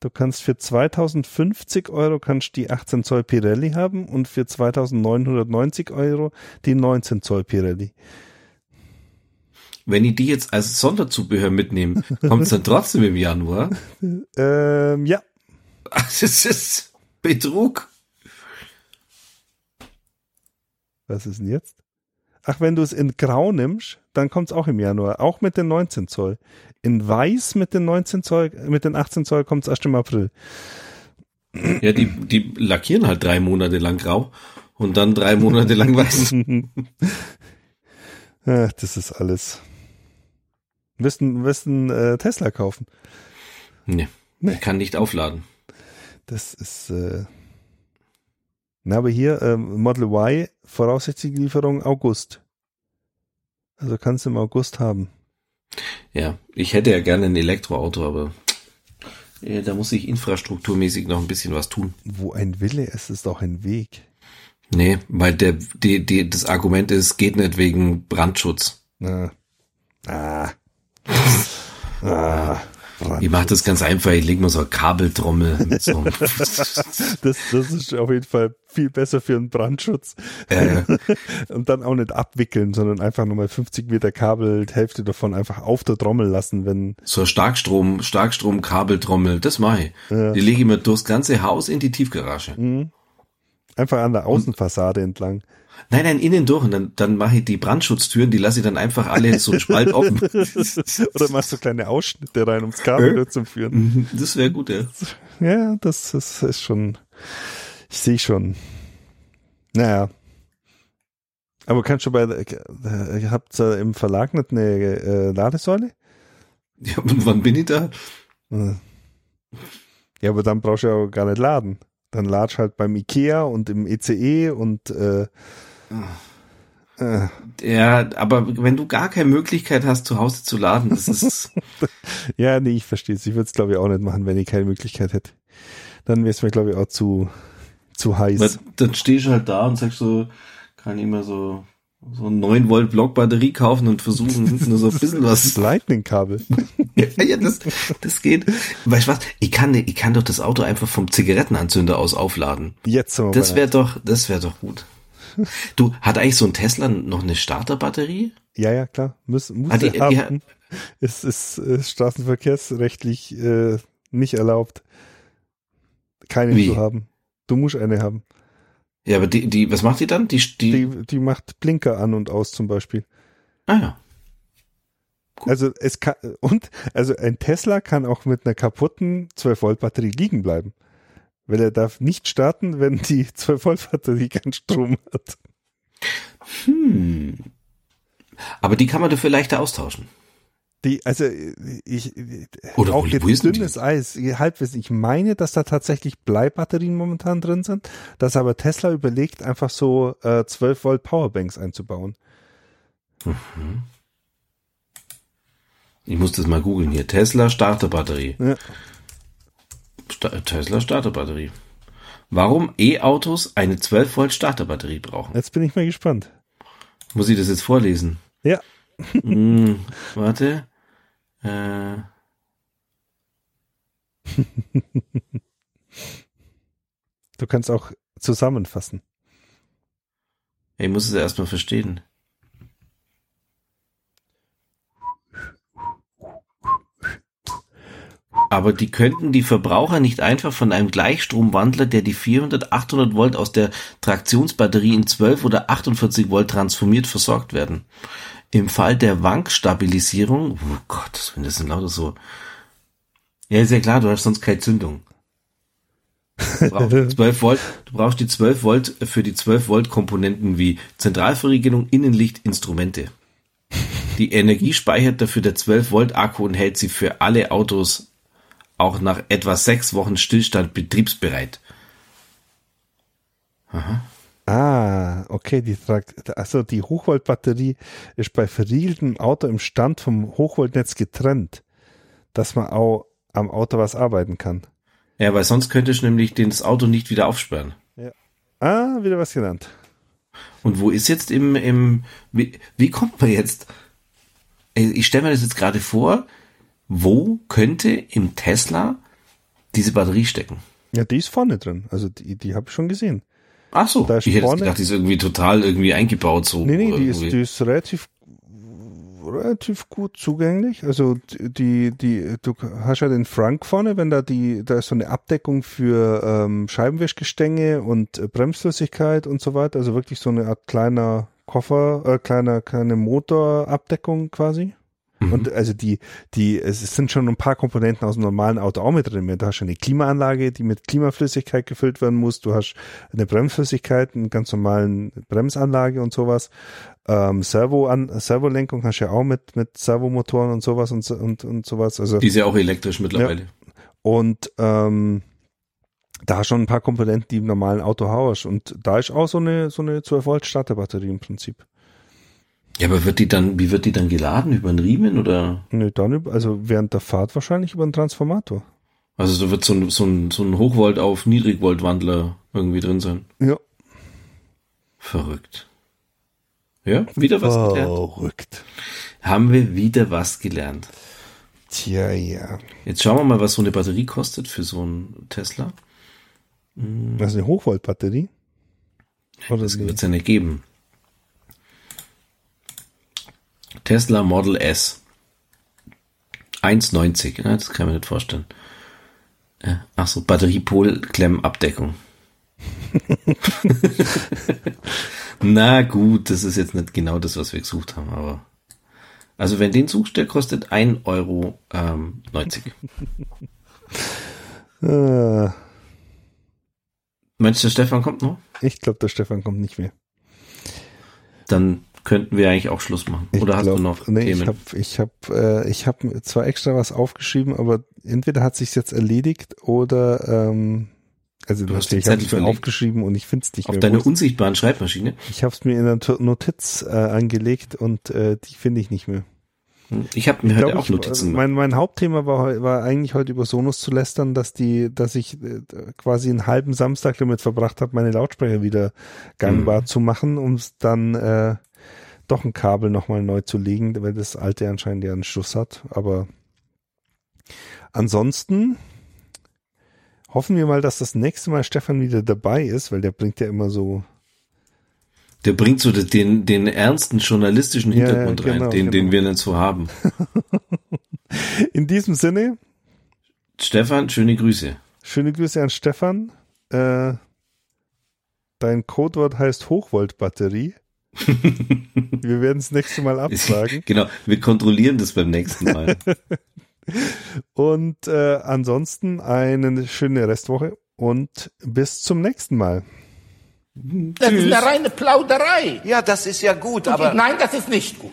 Du kannst für 2050 Euro kannst die 18 Zoll Pirelli haben und für 2990 Euro die 19 Zoll Pirelli. Wenn ich die jetzt als Sonderzubehör mitnehme, kommt es dann trotzdem im Januar? ähm, ja. Das ist Betrug. Was ist denn jetzt? Ach, wenn du es in Grau nimmst, dann kommt es auch im Januar, auch mit den 19 Zoll. In Weiß mit den 19 Zoll, mit den 18 Zoll kommt es erst im April. Ja, die, die lackieren halt drei Monate lang grau und dann drei Monate lang weiß. Ach, das ist alles. Wirst du wirst einen äh, Tesla kaufen? Nee, nee, ich kann nicht aufladen. Das ist, äh, na, aber hier, ähm, Model Y, voraussichtliche Lieferung August. Also kannst du im August haben. Ja, ich hätte ja gerne ein Elektroauto, aber ja, da muss ich infrastrukturmäßig noch ein bisschen was tun. Wo ein Wille ist, ist auch ein Weg. Nee, weil der, die, die, das Argument ist, geht nicht wegen Brandschutz. Ah. Ah. ah. Ich mache das ganz einfach, ich lege mal so eine Kabeltrommel. So das, das ist auf jeden Fall viel besser für einen Brandschutz. Äh. Und dann auch nicht abwickeln, sondern einfach nochmal 50 Meter Kabel, die Hälfte davon einfach auf der Trommel lassen, wenn. So Starkstrom, Starkstrom-Kabeltrommel, das mache ich. Ja. Die lege ich mir durchs ganze Haus in die Tiefgarage. Mhm. Einfach an der Außenfassade Und entlang. Nein, nein, innen durch. Und dann, dann mache ich die Brandschutztüren, die lasse ich dann einfach alle so einen Spalt offen. Oder machst du kleine Ausschnitte rein, ums Kabel äh? zu führen. Mhm, das wäre gut, ja. Ja, das, das ist schon, ich sehe schon. Naja. Aber kannst du bei, äh, habt ihr im Verlag nicht eine äh, Ladesäule? Ja, und wann bin ich da? Äh. Ja, aber dann brauchst du ja auch gar nicht laden. Dann ladst halt beim Ikea und im ECE und äh, äh. Ja, aber wenn du gar keine Möglichkeit hast, zu Hause zu laden, das ist. ja, nee, ich verstehe es. Ich würde es, glaube ich, auch nicht machen, wenn ich keine Möglichkeit hätte. Dann wäre es mir, glaube ich, auch zu, zu heiß. Weil, dann stehst du halt da und sagst so, kann ich immer so so ein 9 Volt Block Batterie kaufen und versuchen nur so ein bisschen was. Lightning Kabel. ja, ja, das, das geht. Weißt du was? Ich kann, ich kann doch das Auto einfach vom Zigarettenanzünder aus aufladen. Jetzt so. Das wäre doch, das wäre doch gut. Du, hat eigentlich so ein Tesla noch eine Starterbatterie? Ja, ja, klar. Muss, muss die, haben. Die, es ist äh, straßenverkehrsrechtlich äh, nicht erlaubt, keine Wie? zu haben. Du musst eine haben. Ja, aber die, die, was macht die dann? Die, die, die, die macht Blinker an und aus zum Beispiel. Ah ja. Cool. Also es kann und also ein Tesla kann auch mit einer kaputten 12 Volt Batterie liegen bleiben, weil er darf nicht starten, wenn die 12 Volt Batterie keinen Strom hat. Hm. Aber die kann man dafür leichter austauschen. Die, also ich Oder auch jetzt dünnes die? Eis, Halbwissen. Ich meine, dass da tatsächlich Bleibatterien momentan drin sind, dass aber Tesla überlegt, einfach so äh, 12 Volt Powerbanks einzubauen. Mhm. Ich muss das mal googeln hier. Tesla Starterbatterie. Ja. Tesla Starterbatterie. Warum E-Autos eine 12 Volt Starterbatterie brauchen? Jetzt bin ich mal gespannt. Muss ich das jetzt vorlesen? Ja. hm, warte. Äh. du kannst auch zusammenfassen. Ich muss es erstmal verstehen. Aber die könnten die Verbraucher nicht einfach von einem Gleichstromwandler, der die 400, 800 Volt aus der Traktionsbatterie in 12 oder 48 Volt transformiert, versorgt werden. Im Fall der Wankstabilisierung, oh Gott, wenn das sind lauter so. Ja, ist ja klar, du hast sonst keine Zündung. Du brauchst 12 Volt, du brauchst die 12 Volt für die 12 Volt Komponenten wie Zentralverriegelung, Innenlicht, Instrumente. Die Energie speichert dafür der 12 Volt Akku und hält sie für alle Autos auch nach etwa sechs Wochen Stillstand betriebsbereit. Aha. Ah, okay, die tragt, also die Hochvoltbatterie ist bei verriegeltem Auto im Stand vom Hochvoltnetz getrennt, dass man auch am Auto was arbeiten kann. Ja, weil sonst könnte ich nämlich das Auto nicht wieder aufsperren. Ja. Ah, wieder was genannt. Und wo ist jetzt im, im wie, wie kommt man jetzt? Ich stelle mir das jetzt gerade vor, wo könnte im Tesla diese Batterie stecken? Ja, die ist vorne drin. Also die, die habe ich schon gesehen. Ach so, da ich hätte vorne, gedacht, die ist irgendwie total irgendwie eingebaut so. Nee, nee, die ist, die ist relativ relativ gut zugänglich. Also die, die, du hast ja den Frank vorne, wenn da die, da ist so eine Abdeckung für ähm, Scheibenwischgestänge und äh, Bremsflüssigkeit und so weiter. Also wirklich so eine Art kleiner Koffer, äh, kleiner, kleine Motorabdeckung quasi. Mhm. Und also die, die, es sind schon ein paar Komponenten aus dem normalen Auto auch mit drin. Du hast eine Klimaanlage, die mit Klimaflüssigkeit gefüllt werden muss. Du hast eine Bremsflüssigkeit, eine ganz normalen Bremsanlage und sowas. Ähm, Servo an, Servolenkung hast du ja auch mit, mit Servomotoren und sowas und, und, und sowas. Also. Die ist ja auch elektrisch mittlerweile. Ja. Und, ähm, da schon ein paar Komponenten, die im normalen Auto hast. Und da ist auch so eine, so eine 12 Volt Starterbatterie im Prinzip. Ja, aber wird die dann, wie wird die dann geladen? Über einen Riemen oder? Nö, dann, über, also während der Fahrt wahrscheinlich über einen Transformator. Also so wird so ein, so ein, so ein Hochvolt auf Niedrigvoltwandler irgendwie drin sein. Ja. Verrückt. Ja, wieder was Verrückt. gelernt. Verrückt. Haben wir wieder was gelernt. Tja, ja. Jetzt schauen wir mal, was so eine Batterie kostet für so einen Tesla. Hm. Das ist eine Hochvoltbatterie? Oder das wird es ja nicht geben. Tesla Model S. 1,90. Ja, das kann man nicht vorstellen. Ach so, Batteriepol-Klemmabdeckung. Na gut, das ist jetzt nicht genau das, was wir gesucht haben, aber. Also wenn den suchst, der kostet 1,90 Euro. Ähm, 90. äh. Meinst du, der Stefan kommt noch? Ich glaube, der Stefan kommt nicht mehr. Dann könnten wir eigentlich auch Schluss machen. Ich Oder hast glaub, du noch nee, Themen? Ich habe ich hab, äh, ich hab zwar extra was aufgeschrieben, aber entweder hat sich's jetzt erledigt oder ähm, also Du hast habe ich mir verlegt. aufgeschrieben und ich finde es nicht Auf mehr. deine Wo ist- unsichtbaren Schreibmaschine? ich habe es mir in der Notiz äh, angelegt und äh, die finde ich nicht mehr. Hm, Ich habe mir Ich heute glaub, auch ich, Notizen äh, gemacht. mein, mein Hauptthema war, war eigentlich heute über Sonos zu lästern, dass die, dass ich äh, quasi einen halben Samstag damit verbracht habe, meine Lautsprecher wieder gangbar Mhm. zu machen, um es dann äh, doch ein Kabel nochmal neu zu legen, weil das alte anscheinend ja einen Schluss hat. Aber ansonsten hoffen wir mal, dass das nächste Mal Stefan wieder dabei ist, weil der bringt ja immer so Der bringt so den, den ernsten journalistischen Ja, ja, Hintergrund genau, rein, den, den genau. wir nicht so haben. in diesem Sinne. Stefan, schöne Grüße. Schöne Grüße an Stefan. Äh, dein Codewort heißt Hochvoltbatterie. Wir werden es nächste Mal absagen. Genau, wir kontrollieren das beim nächsten Mal. Und äh, ansonsten eine schöne Restwoche und bis zum nächsten Mal. Das ist eine reine Plauderei. Ja, das ist ja gut, Und aber. nein, das ist nicht gut.